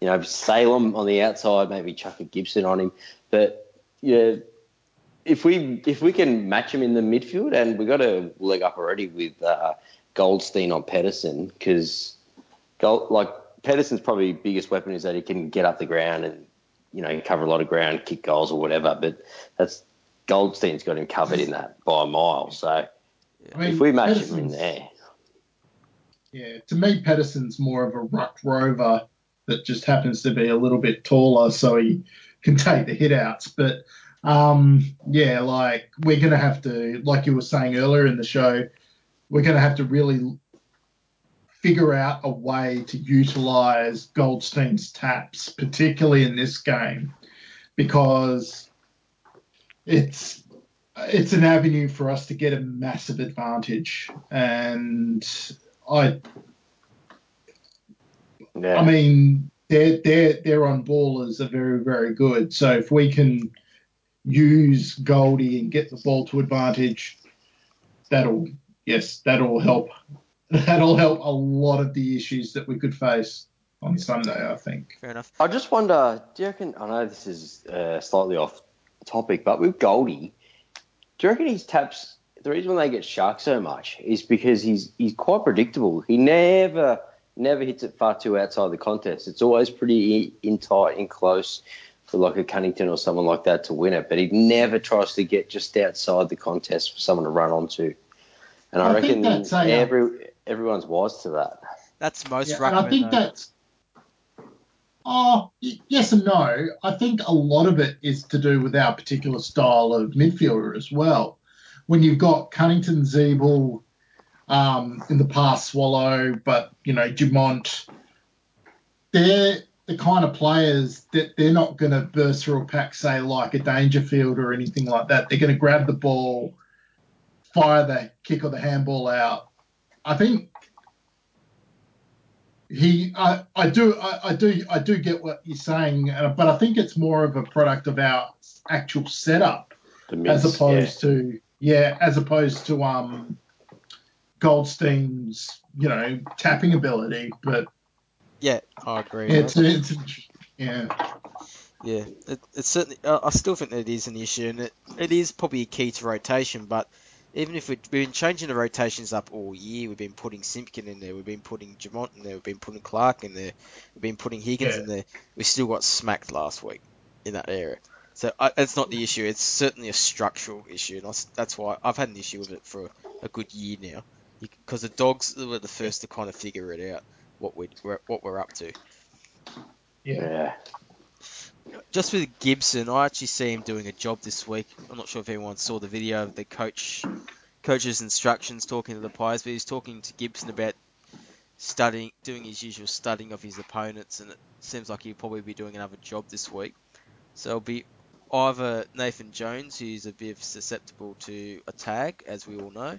you know Salem on the outside, maybe chuck a Gibson on him, but yeah. If we if we can match him in the midfield, and we got a leg up already with uh, Goldstein on Pedersen because, like Pedersen's probably biggest weapon is that he can get up the ground and you know cover a lot of ground, kick goals or whatever. But that's Goldstein's got him covered in that by a mile. So I mean, if we match him in there, Yeah, to me, Pedersen's more of a ruck rover that just happens to be a little bit taller, so he can take the hit outs. But um, yeah, like we're gonna have to, like you were saying earlier in the show, we're gonna have to really figure out a way to utilize Goldstein's taps, particularly in this game, because it's it's an avenue for us to get a massive advantage and I yeah, I mean their their their on ballers are very very good. So if we can use Goldie and get the ball to advantage, that'll yes that'll help. That'll help a lot of the issues that we could face on Sunday. I think. Fair enough. I just wonder. Do you reckon? I know this is uh, slightly off topic, but with Goldie, do you reckon his taps? The reason why they get shark so much is because he's he's quite predictable. He never never hits it far too outside the contest. It's always pretty in tight, in close for like a Cunnington or someone like that to win it. But he never tries to get just outside the contest for someone to run onto. And I, I reckon that's a, uh, every everyone's wise to that. That's most Yeah, and I think though. that's. Oh, yes and no. I think a lot of it is to do with our particular style of midfielder as well. When you've got Cunnington, Ziebell, um, in the past Swallow, but you know Dumont, they're the kind of players that they're not going to burst through a pack, say like a Dangerfield or anything like that. They're going to grab the ball, fire the kick or the handball out. I think he I, I do I, I do I do get what you're saying, uh, but I think it's more of a product of our actual setup The as mids, opposed to yeah, as opposed to um Goldstein's you know tapping ability. But Yeah, I agree. it's mate. it's yeah Yeah, it, it's certainly. I still think that it is an issue, and it, it is probably a key to rotation. But even if we, we've been changing the rotations up all year, we've been putting Simpkin in there, we've been putting Dumont in there, we've been putting Clark in there, we've been putting Higgins Yeah. in there. We still got smacked last week in that area. So I, it's not the issue. It's certainly a structural issue, and that's why I've had an issue with it for a, a good year now. Because the dogs were the first to kind of figure it out what we we're, what we're up to. yeah. Just with Gibson, I actually see him doing a job this week. I'm not sure if anyone saw the video of the coach coach's instructions talking to the players, but he's talking to Gibson about studying, doing his usual studying of his opponents, and it seems like he'll probably be doing another job this week. So it'll be either Nathan Jones, who's a bit susceptible to a tag, as we all know,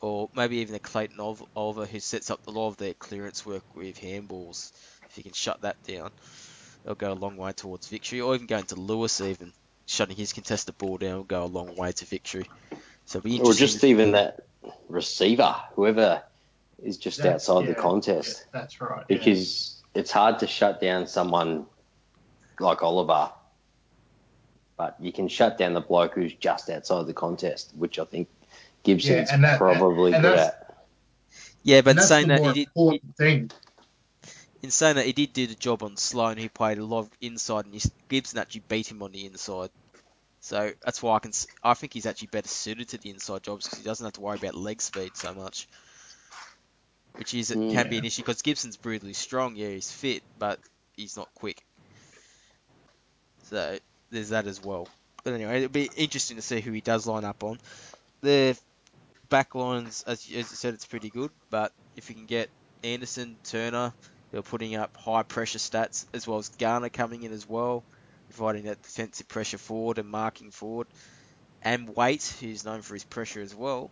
or maybe even a Clayton Ol- Oliver who sets up a lot of their clearance work with handballs. If you can shut that down, it'll go a long way towards victory. Or even going to Lewis, even shutting his contested ball down will go a long way to victory. So it'll be Or interesting. just even that receiver, whoever is just That's- outside the contest. yeah, that's right. yeah. because it's hard to shut down someone like Oliver, but you can shut down the bloke who's just outside the contest, which I think Gibson's Yeah, and that- probably and good at. yeah, but And that's saying the that more he did, important thing. In saying that he did do the job on Sloane, who played a lot of inside, and Gibson actually beat him on the inside. So that's why I can. I think he's actually better suited to the inside jobs because he doesn't have to worry about leg speed so much, which is Mm. can be an issue because Gibson's brutally strong. Yeah, he's fit, but he's not quick. So there's that as well. But anyway, it'll be interesting to see who he does line up on. The back lines, as, as you said, it's pretty good. But if you can get Anderson, Turner, who are putting up high pressure stats, as well as Garner coming in as well, providing that defensive pressure forward and marking forward, and Waite, who's known for his pressure as well,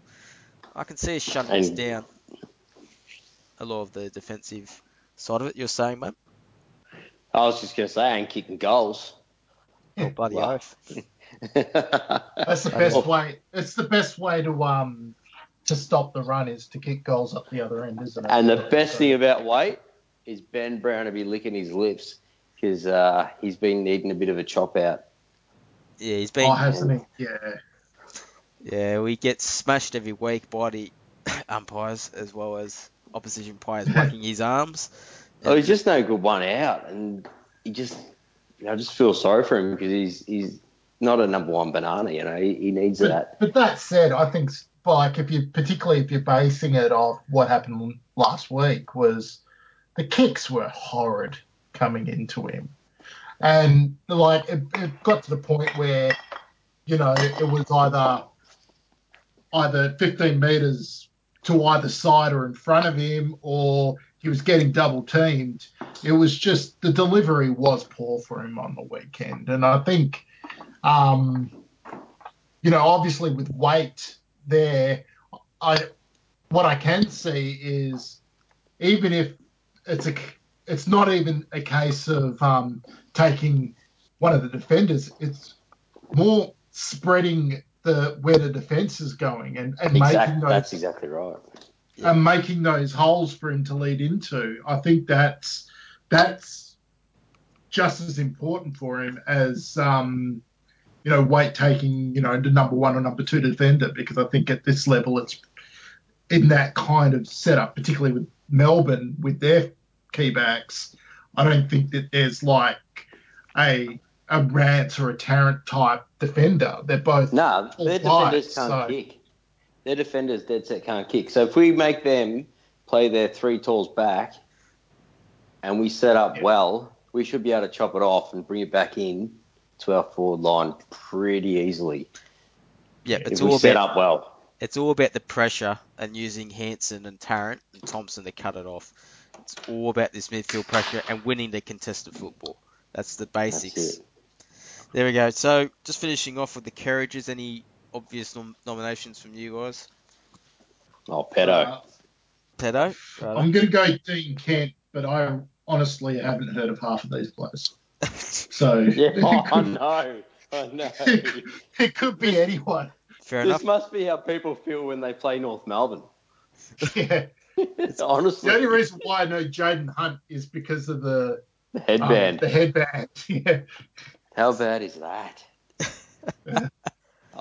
I can see us shutting this And- down. A lot of the defensive side of it. You're saying, mate? I was just going to say, and kicking goals. Oh, bloody Wow. oath. That's the best way. It's the best way to um to stop the run is to kick goals up the other end, isn't it? and the best So- thing about Waite is Ben Brown to be licking his lips because uh, he's been needing a bit of a chop out. Yeah, he's been. Oh, hasn't he? Yeah. Yeah, we get smashed every week by the umpires as well as opposition players whacking his arms. Oh, he's just no good one out, and he just, I just feel sorry for him because he's he's not a number one banana. You know, he, he needs that. But, but that said, I think like if you particularly if you're basing it off what happened last week was the kicks were horrid coming into him, and like it, it got to the point where you know it was either either 15 meters to either side or in front of him, or he was getting double teamed. It was just the delivery was poor for him on the weekend, and I think. Um, you know, obviously with Waite there, I what I can see is even if it's a it's not even a case of um, taking one of the defenders, it's more spreading the where the defense is going and, and making Exactly, those that's exactly right. and making those holes for him to lead into. I think that's that's just as important for him as um, you know Waite taking you know the number one or number two defender because I think at this level it's in that kind of setup, particularly with Melbourne with their key backs. I don't think that there's like a a Rance or a Tarrant type defender. They're both No, All their five, defenders can't so- kick. Their defenders dead set can't kick. So if we make them play their three talls back, and we set up Yeah. well, we should be able to chop it off and bring it back in to our forward line pretty easily. Yeah, it's if we all set about up well. it's all about the pressure and using Hansen and Tarrant and Thompson to cut it off. It's all about this midfield pressure and winning the contested football. That's the basics. it. There we go. So just finishing off with the carriages. Any obvious nom- nominations from you guys? Oh, pedo. uh, Pedo. Righto. I'm going to go Dean Kent, but I honestly haven't heard of half of these players. So yeah, it, oh, I could, know. I know. it could be anyone. Fair this enough. must be how people feel when they play North Melbourne. Yeah. Honestly, The only reason why I know Jayden Hunt is because of the the um, headband. the headband. Yeah. How bad is that?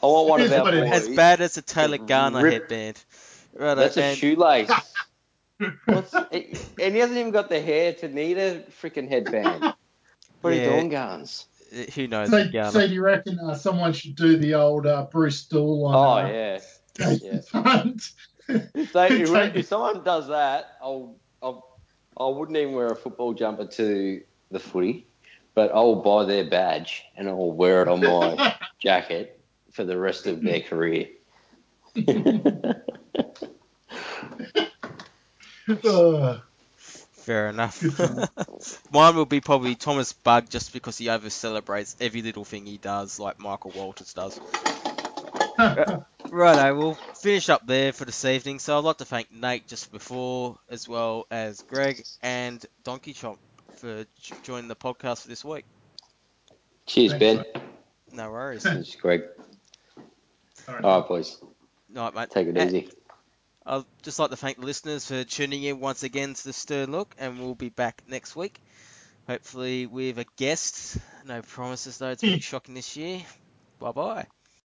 I want one It of is our boys. As bad as a Taylor Garner Rip- headband. Right, That's a shoelace. What's, and he hasn't even got the hair to need a freaking headband. What are you Yeah. doing, Guns? who knows So, so do you reckon uh, someone should do the old uh, Bruce Doull on Oh uh, yeah. Jayden Hunt? If, they, if, if someone does that, I'll, I'll I wouldn't even wear a football jumper to the footy, but I'll buy their badge and I'll wear it on my jacket for the rest of their career. Uh, Fair enough. Good. Mine will be probably Tomas Bugg just because he over celebrates every little thing he does, like Michael Walters does. Righto, we'll finish up there for this evening. So I'd like to thank Nate just before, as well as Greg and Donkey Chop for joining the podcast for this week. Cheers, Thanks, Ben. No worries. Thanks, Greg. All right. All right, boys. Night, mate. Take it And easy. I'd just like to thank the listeners for tuning in once again to the Stern Look, and we'll be back next week. Hopefully with a guest. No promises though. It's been shocking this year. Bye bye.